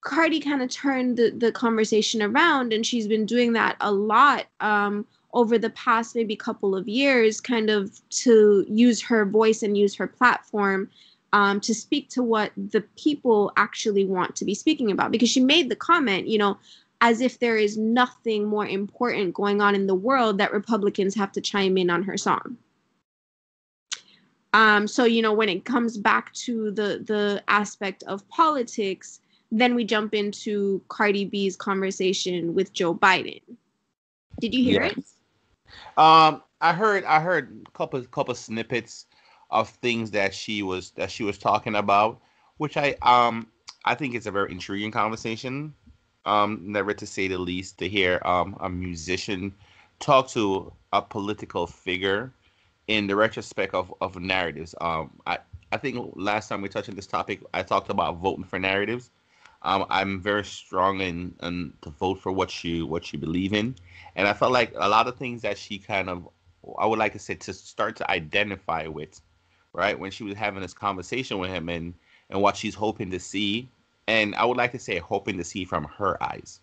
Cardi kind of turned the, the conversation around, and she's been doing that a lot um, over the past maybe couple of years, kind of to use her voice and use her platform um, to speak to what the people actually want to be speaking about. Because she made the comment, you know, as if there is nothing more important going on in the world that Republicans have to chime in on her song. Um, so you know, when it comes back to the the aspect of politics, then we jump into Cardi B's conversation with Joe Biden. Did you hear yes. it? Um, I heard I heard a couple couple snippets of things that she was that she was talking about, which I um I think it's a very intriguing conversation. Um, never to say the least, to hear um a musician talk to a political figure in the retrospect of, of narratives. Um, I I think last time we touched on this topic, I talked about voting for narratives. Um, I'm very strong in, in to vote for what you what you believe in, and I felt like a lot of things that she kind of I would like to say to start to identify with right? When she was having this conversation with him and and what she's hoping to see, and I would like to say hoping to see from her eyes,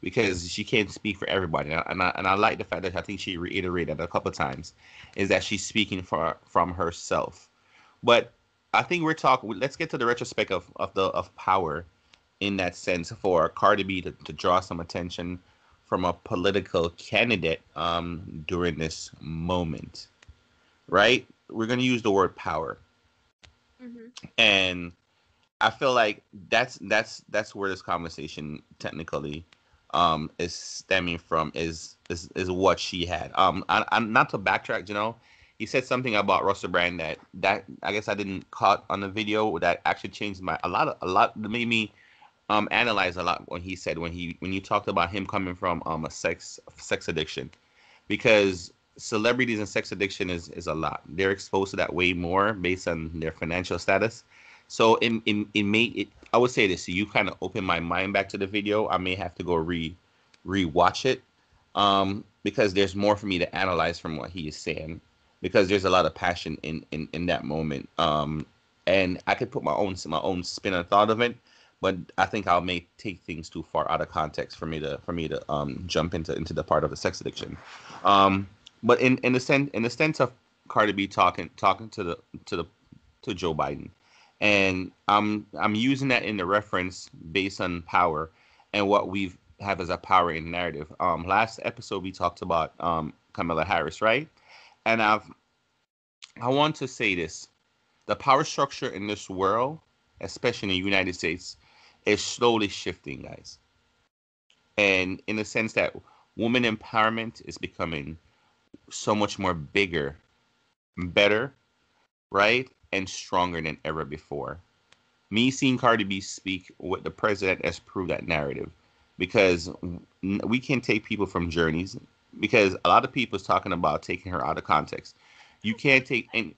because she can't speak for everybody, and I, and I like the fact that I think she reiterated a couple times, is that she's speaking for from herself, but I think we're talking. Let's get to the retrospect of of the of power, in that sense, for Cardi B to, to draw some attention from a political candidate um, during this moment, right? We're going to use the word power. Mm-hmm. And I feel like that's that's that's where this conversation technically um, is stemming from is is, is what she had. Um, I, I'm not to backtrack, you know. He said something about Russell Brand that that I guess I didn't caught on the video that actually changed my a lot of a lot made me um analyze a lot when he said when he when you talked about him coming from um a sex sex addiction because celebrities and sex addiction is is a lot. They're exposed to that way more based on their financial status. So it it, it made it. I would say this. So you kind of open my mind back to the video. I may have to go re re-watch it um, because there's more for me to analyze from what he is saying because there's a lot of passion in in, in that moment um, and i could put my own my own spin and thought of it but i think i may take things too far out of context for me to for me to um, jump into into the part of the sex addiction um, but in in the sense in the sense of cardi b talking talking to the to the to joe biden. And i'm i'm using that in the reference based on power and what we've have as a power in narrative. Um last episode we talked about um kamala harris right? And I've I want to say this: the power structure in this world, especially in the United States, is slowly shifting, guys. And in the sense that woman empowerment is becoming so much more bigger, better, right, and stronger than ever before. Me seeing Cardi B speak with the president has proved that narrative, because we can take people from journeys because a lot of people is talking about taking her out of context. You can't take <laughs> any.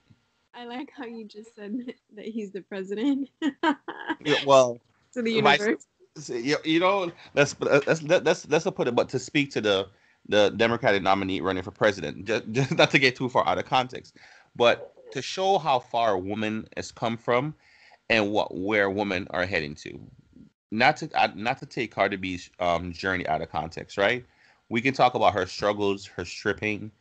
I like how you just said <laughs> that he's the president. <laughs> yeah, well, to the universe. You, you know, let's uh, let's let's let's put it, but to speak to the the Democratic nominee running for president, just, <laughs> just not to get too far out of context, but to show how far a woman has come from and what where women are heading to. Not to not to take Cardi B's um, journey out of context, right? we can talk about her struggles, her stripping,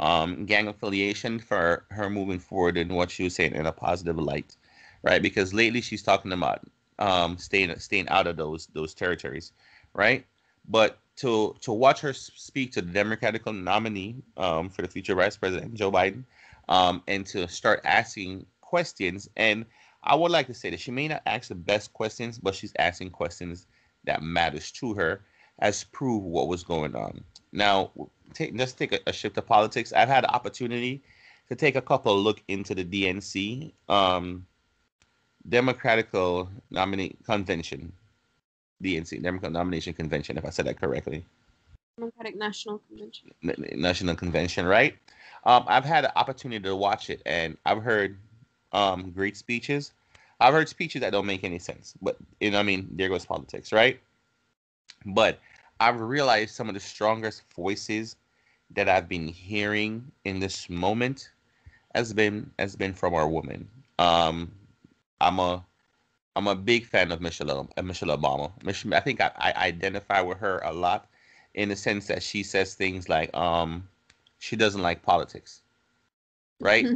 um, gang affiliation for her moving forward and what she was saying in a positive light, right? Because lately she's talking about um, staying staying out of those those territories, right? But to to watch her speak to the Democratic nominee um, for the future Vice President Joe Biden, um, and to start asking questions, and I would like to say that she may not ask the best questions, but she's asking questions that matters to her as proved what was going on. Now, take, let's take a, a shift to politics. I've had the opportunity to take a couple look into the DNC, um, Democratical nominee convention, DNC, Democratic nomination convention, if I said that correctly. Democratic National Convention. National Convention, right? Um, I've had the opportunity to watch it, and I've heard um, great speeches. I've heard speeches that don't make any sense, but you know, I mean, there goes politics, right? But I've realized some of the strongest voices that I've been hearing in this moment has been has been from our woman. Um, I'm a I'm a big fan of Michelle uh, Michelle Obama. Michelle, I think I, I identify with her a lot in the sense that she says things like um she doesn't like politics, right?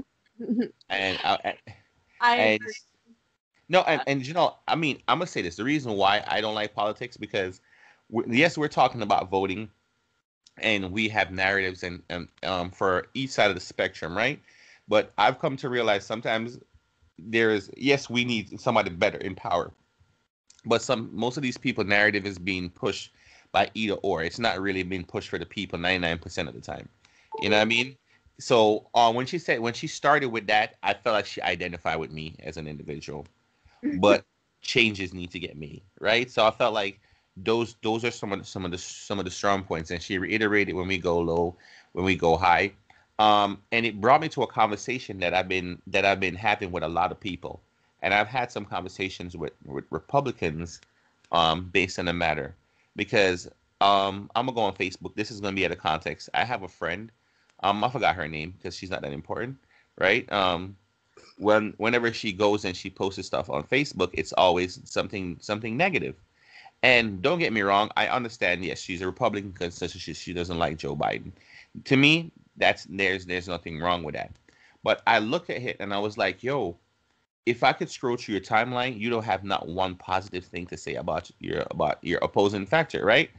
<laughs> and I, uh, I and, no, and, and you know, I mean, I'm gonna say this. The reason why I don't like politics because yes, we're talking about voting, and we have narratives and, and um, for each side of the spectrum, right? But I've come to realize sometimes there is yes, we need somebody better in power, but some most of these people narrative is being pushed by either or. It's not really being pushed for the people 99% of the time. You know what I mean? So uh, when she said when she started with that, I felt like she identified with me as an individual, but changes need to get made, right? So I felt like those those are some of the, some of the some of the strong points and she reiterated when we go low when we go high um, and it brought me to a conversation that i've been that i've been having with a lot of people and i've had some conversations with with republicans um, based on the matter because um, i'm gonna go on facebook this is gonna be out of context i have a friend um, i forgot her name because she's not that important right um, when whenever she goes and she posts stuff on facebook it's always something something negative. and don't get me wrong, I understand. Yes, she's a Republican because she, she doesn't like Joe Biden. To me, that's there's there's nothing wrong with that. But I looked at it and I was like, yo, if I could scroll through your timeline, you don't have not one positive thing to say about your about your opposing factor, right?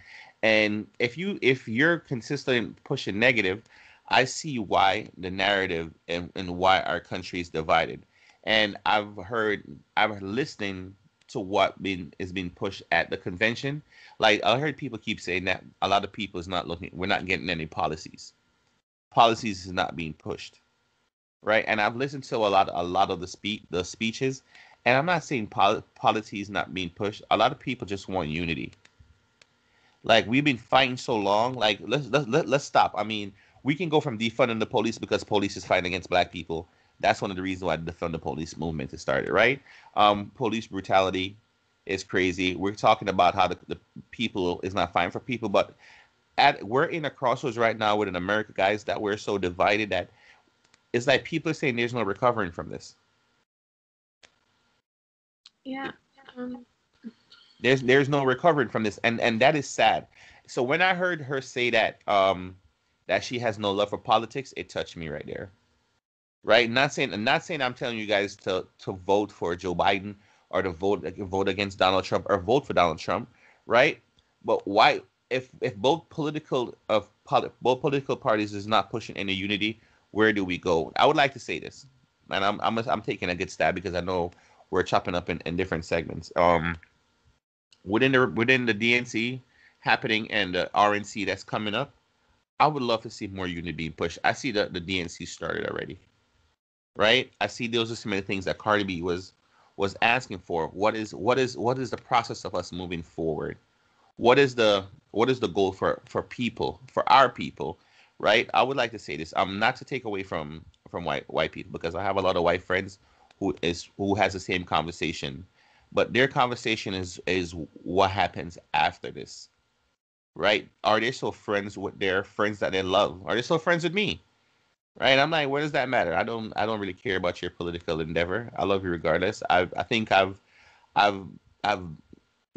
And if you if you're consistently pushing negative, I see why the narrative and, and why our country is divided. And I've heard I've listening to what been is being pushed at the convention. Like I heard people keep saying that a lot of people is not looking. We're not getting any policies. Policies is not being pushed, right? And I've listened to a lot, a lot of the speak the speeches, and I'm not saying pol- policies not being pushed. A lot of people just want unity. Like we've been fighting so long. Like let's let's let, let's stop. I mean, we can go from defunding the police because police is fighting against black people. That's one of the reasons why the defund the police movement has started, right? Um, police brutality is crazy. We're talking about how the, the people is not fine for people, but at we're in a crossroads right now with an America, guys, that we're so divided that it's like people are saying there's no recovering from this. Yeah. Um, there's there's no recovering from this, and and that is sad. So when I heard her say that um that she has no love for politics, it touched me right there. Right? Not saying not saying I'm telling you guys to to vote for Joe Biden or to vote vote against Donald Trump or vote for Donald Trump, right? But why if if both political of both political parties is not pushing any unity, where do we go? I would like to say this, and I'm I'm I'm taking a good stab because I know we're chopping up in, in different segments. Um, within the within the DNC happening and the RNC that's coming up, I would love to see more unity being pushed. I see the the DNC started already, right? I see those are some of the things that Cardi B was was asking for. What is what is what is the process of us moving forward? What is the what is the goal for for people for our people, right? I would like to say this. I'm um, not to take away from from white white people because I have a lot of white friends who is who has the same conversation, but their conversation is is what happens after this, right? Are they still friends with their friends that they love? Are they still friends with me? Right? I'm like, what does that matter? I don't I don't really care about your political endeavor. I love you regardless. I I think I've I've I've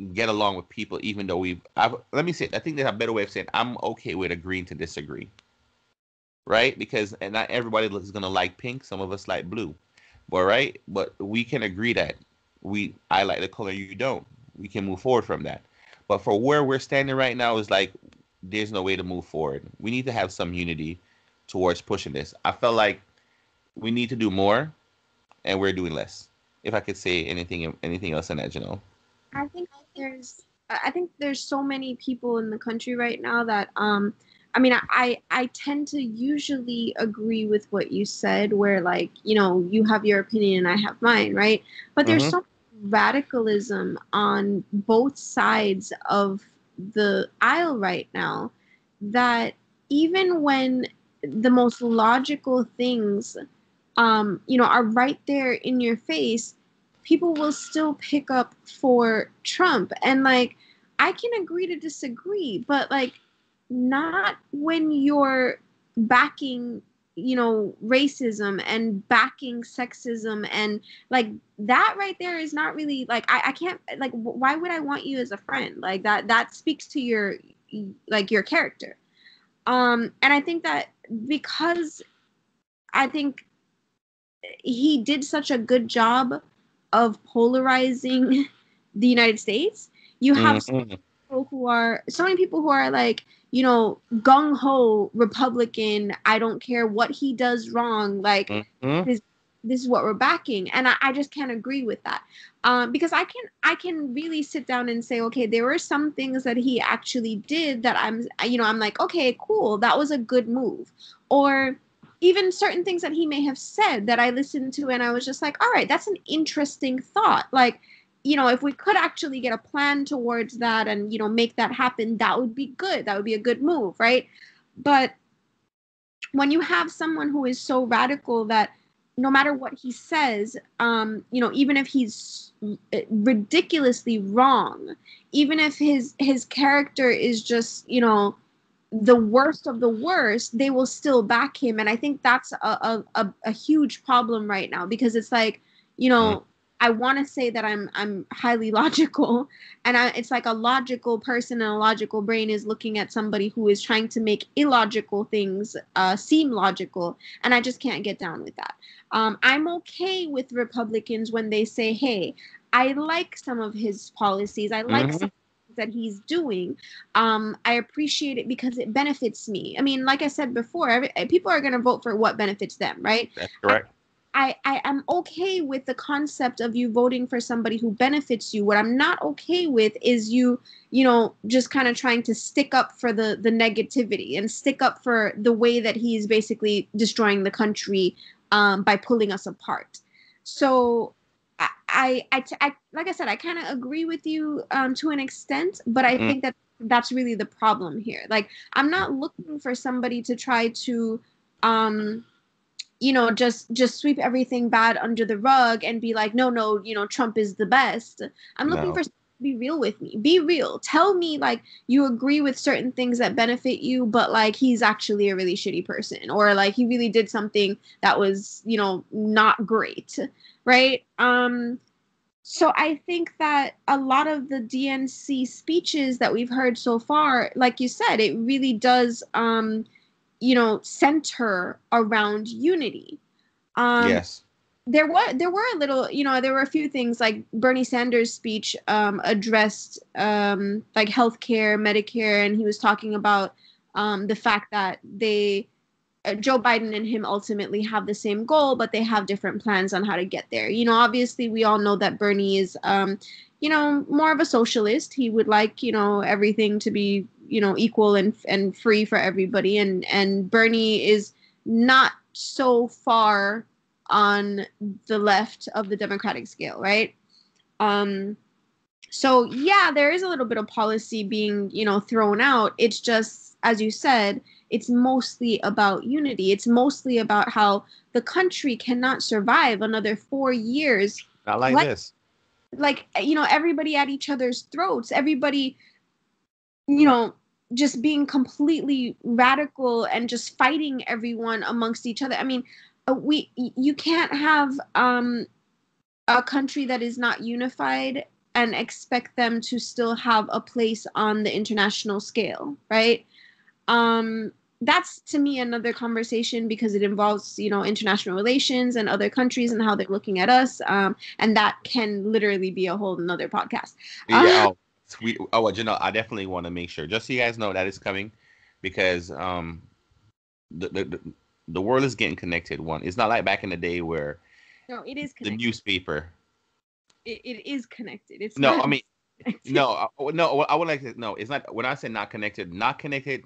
get along with people even though we've I've, let me say I think there's a better way of saying I'm okay with agreeing to disagree. Right? Because and not everybody is gonna like pink, some of us like blue. But right? But we can agree that we I like the color you don't. We can move forward from that. But for where we're standing right now is like there's no way to move forward. We need to have some unity towards pushing this. I felt like we need to do more and we're doing less. If I could say anything anything else in that, you know. I think there's I think there's so many people in the country right now that um I mean, I I tend to usually agree with what you said, where like you know you have your opinion and I have mine, right? But there's mm-hmm. some radicalism on both sides of the aisle right now that even when the most logical things, um, you know, are right there in your face, people will still pick up for Trump, and like I can agree to disagree, but like not when you're backing you know racism and backing sexism and like that right there is not really like I, I can't like why would i want you as a friend? Like that that speaks to your like your character. Um and i think that because i think he did such a good job of polarizing the united states you have mm-hmm. people who are so many people who are like you know, gung ho Republican. I don't care what he does wrong. Like mm-hmm. this, this is what we're backing, and I, I just can't agree with that. Um, because I can I can really sit down and say, okay, there were some things that he actually did that I'm, you know, I'm like, okay, cool, that was a good move, or even certain things that he may have said that I listened to and I was just like, all right, that's an interesting thought. Like you know, if we could actually get a plan towards that and, you know, make that happen, that would be good. That would be a good move, right? But when you have someone who is so radical that no matter what he says, um, you know, even if he's ridiculously wrong, even if his his character is just, you know, the worst of the worst, they will still back him. And I think that's a a, a huge problem right now because it's like, you know, mm I want to say that I'm I'm highly <laughs> logical, and I, it's like a logical person and a logical brain is looking at somebody who is trying to make illogical things uh, seem logical, and I just can't get down with that. Um, I'm okay with Republicans when they say, "Hey, I like some of his policies. I like mm-hmm. some." That he's doing um, i appreciate it because it benefits me i mean like i said before every, people are going to vote for what benefits them right that's correct I, I am okay with the concept of you voting for somebody who benefits you. What I'm not okay with is you, you know, just kind of trying to stick up for the the negativity and stick up for the way that he's basically destroying the country um, by pulling us apart. So I, I, I, like I said, I kind of agree with you um, to an extent, but I mm. think that that's really the problem here. Like, I'm not looking for somebody to try to um you know just just sweep everything bad under the rug and be like no no you know trump is the best i'm looking no. for be real with me be real tell me like you agree with certain things that benefit you but like he's actually a really shitty person or like he really did something that was you know not great right? Um so i think that a lot of the dnc speeches that we've heard so far like you said it really does um you know center around unity. Um yes. there were there were a little you know there were a few things like bernie sanders speech um addressed um like healthcare medicare and he was talking about um the fact that they Joe Biden and him ultimately have the same goal, but they have different plans on how to get there. You know, obviously, we all know that Bernie is, um, you know, more of a socialist. He would like, you know, everything to be you know equal and and free for everybody and and Bernie is not so far on the left of the democratic scale right um so yeah there is a little bit of policy being you know thrown out it's just as you said it's mostly about unity. It's mostly about how the country cannot survive another 4 years. Not like, like this. Like you know everybody at each other's throats. Everybody you know just being completely radical and just fighting everyone amongst each other. I mean, uh, we you can't have um, a country that is not unified and expect them to still have a place on the international scale, right? Um, that's to me another conversation because it involves you know international relations and other countries and how they're looking at us um, and that can literally be a whole another podcast. Yeah uh, we oh you know I definitely want to make sure. Just so you guys know that is coming because um the, the the world is getting connected one. It's not like back in the day where no it is connected. the newspaper it, it is connected. It's no I mean <laughs> no no I would like to no it's not when I say not connected not connected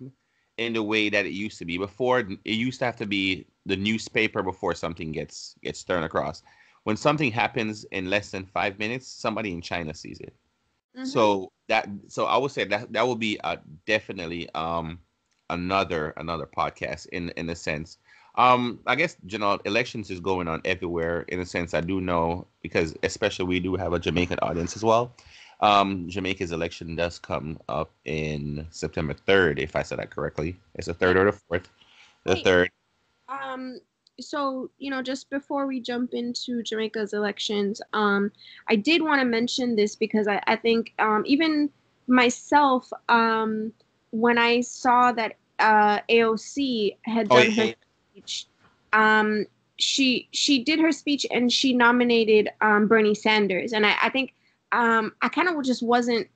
in the way that it used to be before it used to have to be the newspaper before something gets gets turned across when something happens in less than five minutes somebody in China sees it Mm-hmm. So that so I would say that that will be uh, definitely um another another podcast in in a sense. Um, I guess you know elections is going on everywhere. In a sense, I do know because especially we do have a Jamaican audience as well. Um, Jamaica's election does come up in September third, if I said that correctly. It's the third or the fourth. The third. Um, so you know just before we jump into jamaica's elections um i did want to mention this because i, I think um even myself um when i saw that uh aoc had oh, done oh, yeah. her speech um she she did her speech and she nominated um bernie sanders and i i think um i kind of just wasn't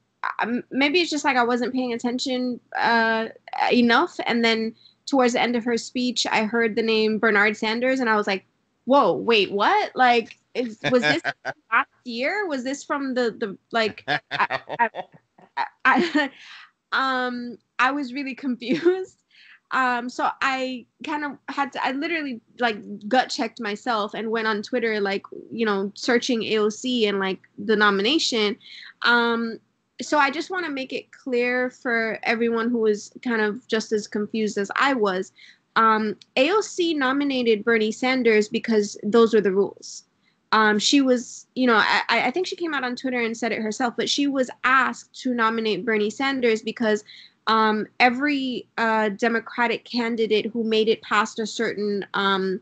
maybe it's just like i wasn't paying attention uh enough and then towards the end of her speech, I heard the name Bernard Sanders, and I was like, "Whoa, wait, what? Like, is, was this <laughs> last year? Was this from the the like?" <laughs> I, I, I, <laughs> um, I was really confused. Um, so I kind of had to. I literally like gut checked myself and went on Twitter, like you know, searching AOC and like the nomination. Um, so I just want to make it clear for everyone who was kind of just as confused as I was. Um, AOC nominated Bernie Sanders because those were the rules. Um, she was, you know, I, I think she came out on Twitter and said it herself, but she was asked to nominate Bernie Sanders because um, every uh, Democratic candidate who made it past a certain um,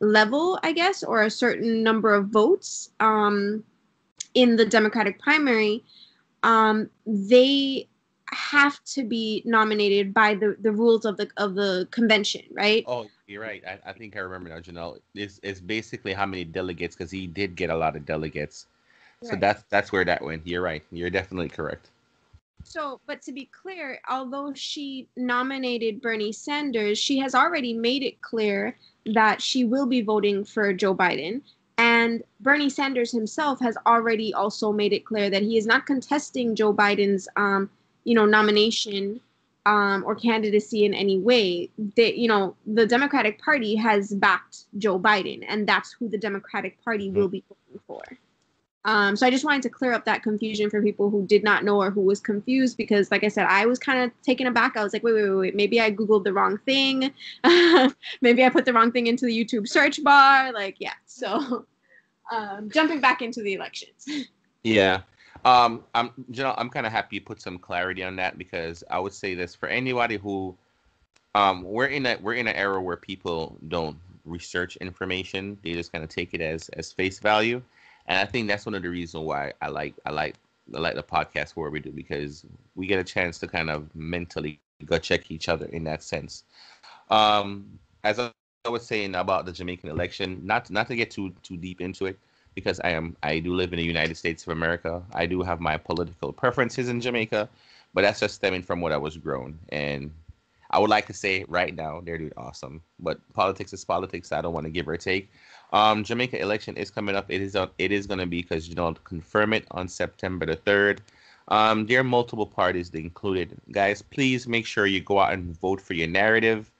level, I guess, or a certain number of votes um, in the Democratic primary um, they have to be nominated by the, the rules of the of the convention, right? Oh, you're right. I, I think I remember now, Janelle. It's, it's basically how many delegates because he did get a lot of delegates. Right. So that's that's where that went. You're right. You're definitely correct. So, but to be clear, although she nominated Bernie Sanders, she has already made it clear that she will be voting for Joe Biden. And Bernie Sanders himself has already also made it clear that he is not contesting Joe Biden's, um, you know, nomination um, or candidacy in any way. That you know, the Democratic Party has backed Joe Biden, and that's who the Democratic Party will be voting for. Um, so I just wanted to clear up that confusion for people who did not know or who was confused because, like I said, I was kind of taken aback. I was like, wait, wait, wait, wait, maybe I googled the wrong thing. <laughs> maybe I put the wrong thing into the YouTube search bar. Like, yeah. So <laughs> um, jumping back into the elections. <laughs> Yeah. Um, I'm, you know, I'm kind of happy you put some clarity on that because I would say this for anybody who, um, we're in a we're in an era where people don't research information; they just kind of take it as as face value and I think that's one of the reasons why I like I like I like the podcast where we do because we get a chance to kind of mentally go check each other in that sense. Um, as I was saying about the Jamaican election, not not to get too too deep into it, because I am I do live in the United States of America. I do have my political preferences in Jamaica, but that's just stemming from what I was grown. And I would like to say right now they're doing awesome, but politics is politics. I don't want to give or take. Um, Jamaica election is coming up. It is uh, it is going to be because you don't confirm it on September the third. Um, there are multiple parties included. Guys, please make sure you go out and vote for your narrative.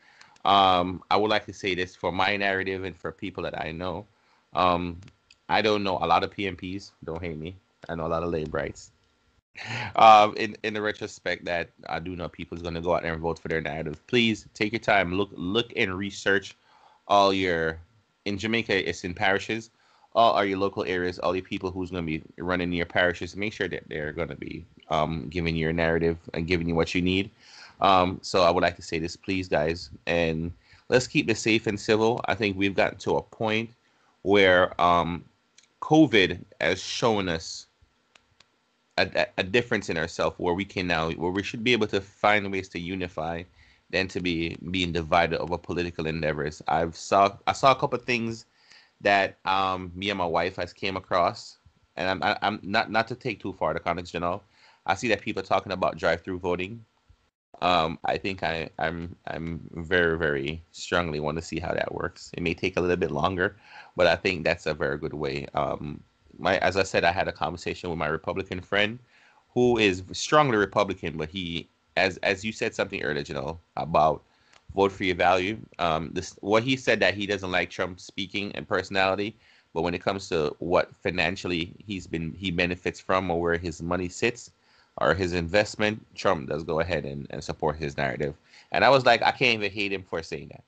Um, I would like to say this for my narrative and for people that I know. Um, I don't know a lot of PNPs. Don't hate me. I know a lot of Laborites. <laughs> Um, in in the retrospect, that I do know people is going to go out there and vote for their narrative. Please take your time. Look look and research all your in Jamaica, it's in parishes. All are your local areas, all the people who's going to be running your parishes, make sure that they're going to be um, giving you a narrative and giving you what you need. Um, so I would like to say this, please, guys, and let's keep this safe and civil. I think we've gotten to a point where um, COVID has shown us a, a difference in ourselves where we can now, where we should be able to find ways to unify than to be being divided over political endeavors. I've saw I saw a couple of things that um, me and my wife has came across, and I'm I'm not not to take too far the context, you know. I see that people are talking about drive-through voting. Um, I think I I'm I'm very very strongly want to see how that works. It may take a little bit longer, but I think that's a very good way. Um, my as I said, I had a conversation with my Republican friend, who is strongly Republican, but he as as you said something know, about vote for your value. Um, this what he said that he doesn't like Trump speaking and personality, but when it comes to what financially he's been he benefits from or where his money sits or his investment, Trump does go ahead and, and support his narrative. And I was like, I can't even hate him for saying that,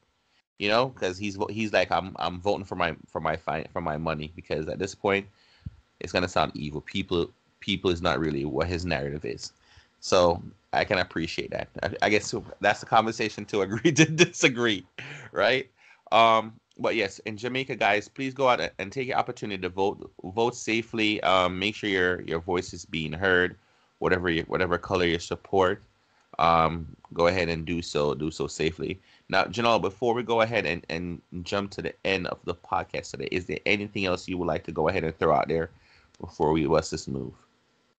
you know, because he's he's like I'm I'm voting for my for my for my money because at this point, it's gonna sound evil. People people is not really what his narrative is. So I can appreciate that. I, I guess that's the conversation to <laughs> agree to disagree, right? Um, but yes, in Jamaica, guys, please go out and take your opportunity to vote. Vote safely. Um, make sure your your voice is being heard, whatever you, whatever color you support. Um, go ahead and do so. Do so safely. Now, Janelle, before we go ahead and, and jump to the end of the podcast today, is there anything else you would like to go ahead and throw out there before we let this move?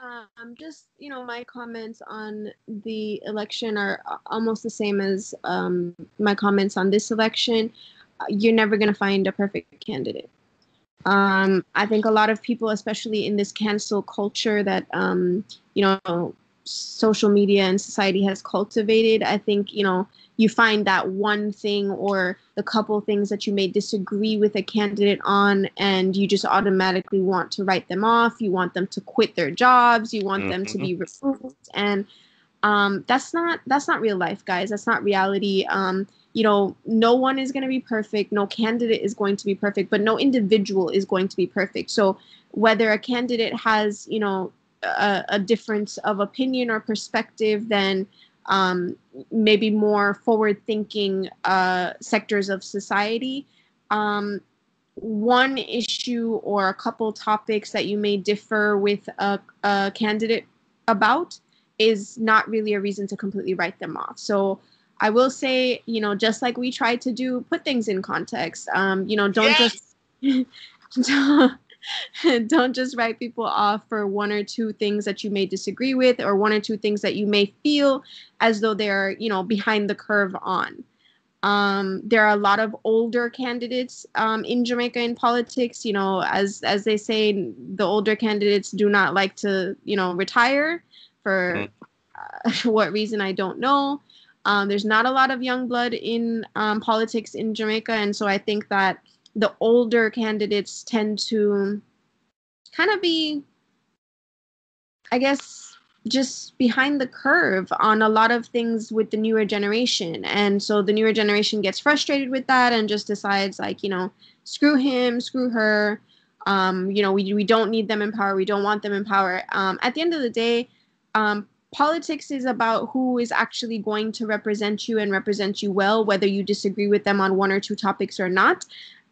Um, just you know, my comments on the election are almost the same as um, my comments on this election. Uh, you're never going to find a perfect candidate. Um, I think a lot of people, especially in this cancel culture that um, you know social media and society has cultivated, I think you know you find that one thing or the couple things that you may disagree with a candidate on and you just automatically want to write them off. You want them to quit their jobs. You want mm-hmm. them to be mm-hmm. removed. And um, that's not that's not real life guys. That's not reality. Um, you know no one is going to be perfect. No candidate is going to be perfect but no individual is going to be perfect. So whether a candidate has you know a, a difference of opinion or perspective than um, maybe more forward thinking uh, sectors of society. Um, one issue or a couple topics that you may differ with a, a, candidate about is not really a reason to completely write them off. So I will say, you know, just like we try to do, put things in context. Um, you know, don't yes. just <laughs> don't <laughs> just write people off for one or two things that you may disagree with or one or two things that you may feel as though they're you know behind the curve on um, there are a lot of older candidates um, in Jamaica in politics. You know, as as they say, the older candidates do not like to, you know, retire for mm-hmm. uh, <laughs> what reason I don't know. Um, there's not a lot of young blood in um, politics in Jamaica, and so I think that the older candidates tend to kind of be, I guess, just behind the curve on a lot of things with the newer generation. And so the newer generation gets frustrated with that and just decides, like, you know, screw him, screw her. Um, you know, we, we don't need them in power. We don't want them in power. Um, at the end of the day, um, politics is about who is actually going to represent you and represent you well, whether you disagree with them on one or two topics or not.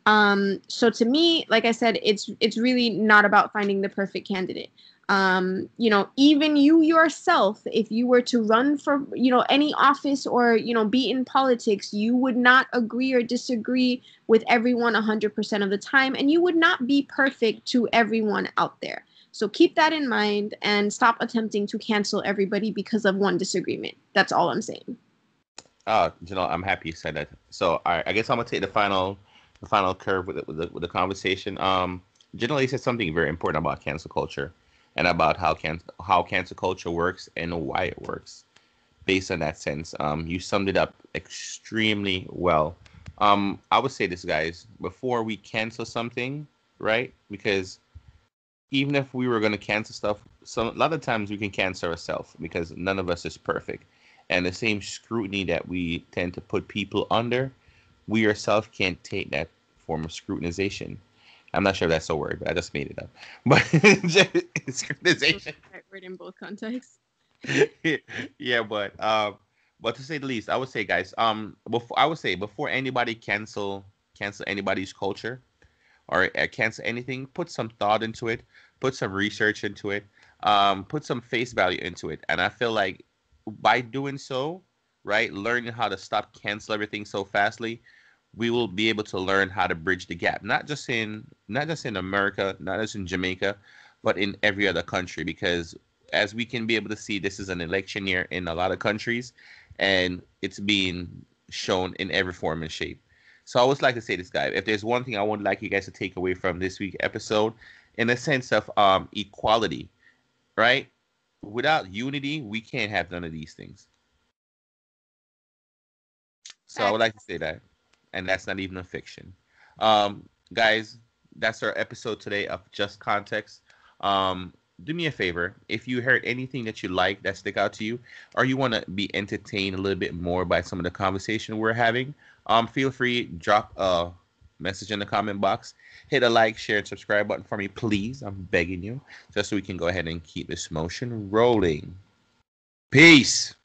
Um, so to me, like I said, it's it's really not about finding the perfect candidate. Um, you know, even you yourself, if you were to run for, you know, any office or, you know, be in politics, you would not agree or disagree with everyone 100% of the time. And you would not be perfect to everyone out there. So keep that in mind and stop attempting to cancel everybody because of one disagreement. That's all I'm saying. You know, I'm happy you said that. So I, I guess I'm gonna take the final, the final curve with the, with the, with the conversation. Um, Janelle said something very important about cancel culture and about how can how cancel culture works and why it works. Based on that sense, um, you summed it up extremely well. Um, I would say this, guys, before we cancel something, right? Because even if we were going to cancel stuff, some a lot of times we can cancel ourselves because none of us is perfect, and the same scrutiny that we tend to put people under, we ourselves can't take that form of scrutinization. I'm not sure if that's a word, but I just made it up. <laughs> But synchronization. Right word in both contexts. <laughs> yeah, but um, but to say the least, I would say, guys, um, before I would say before anybody cancel cancel anybody's culture or uh, cancel anything, put some thought into it, put some research into it, um, put some face value into it, and I feel like by doing so, right, learning how to stop cancel everything so fastly, we will be able to learn how to bridge the gap not just in not just in america not just in jamaica but in every other country because as we can be able to see this is an election year in a lot of countries and it's being shown in every form and shape. So i always like to say this guy if there's one thing i would like you guys to take away from this week episode in a sense of um, equality right? Without unity we can't have none of these things. So i would like to say that and that's not even a fiction. Um, guys, that's our episode today of Just Context. Um, do me a favor. If you heard anything that you like that stick out to you or you want to be entertained a little bit more by some of the conversation we're having um feel free drop a message in the comment box. Hit a like share and subscribe button for me please. I'm begging you just so we can go ahead and keep this motion rolling. Peace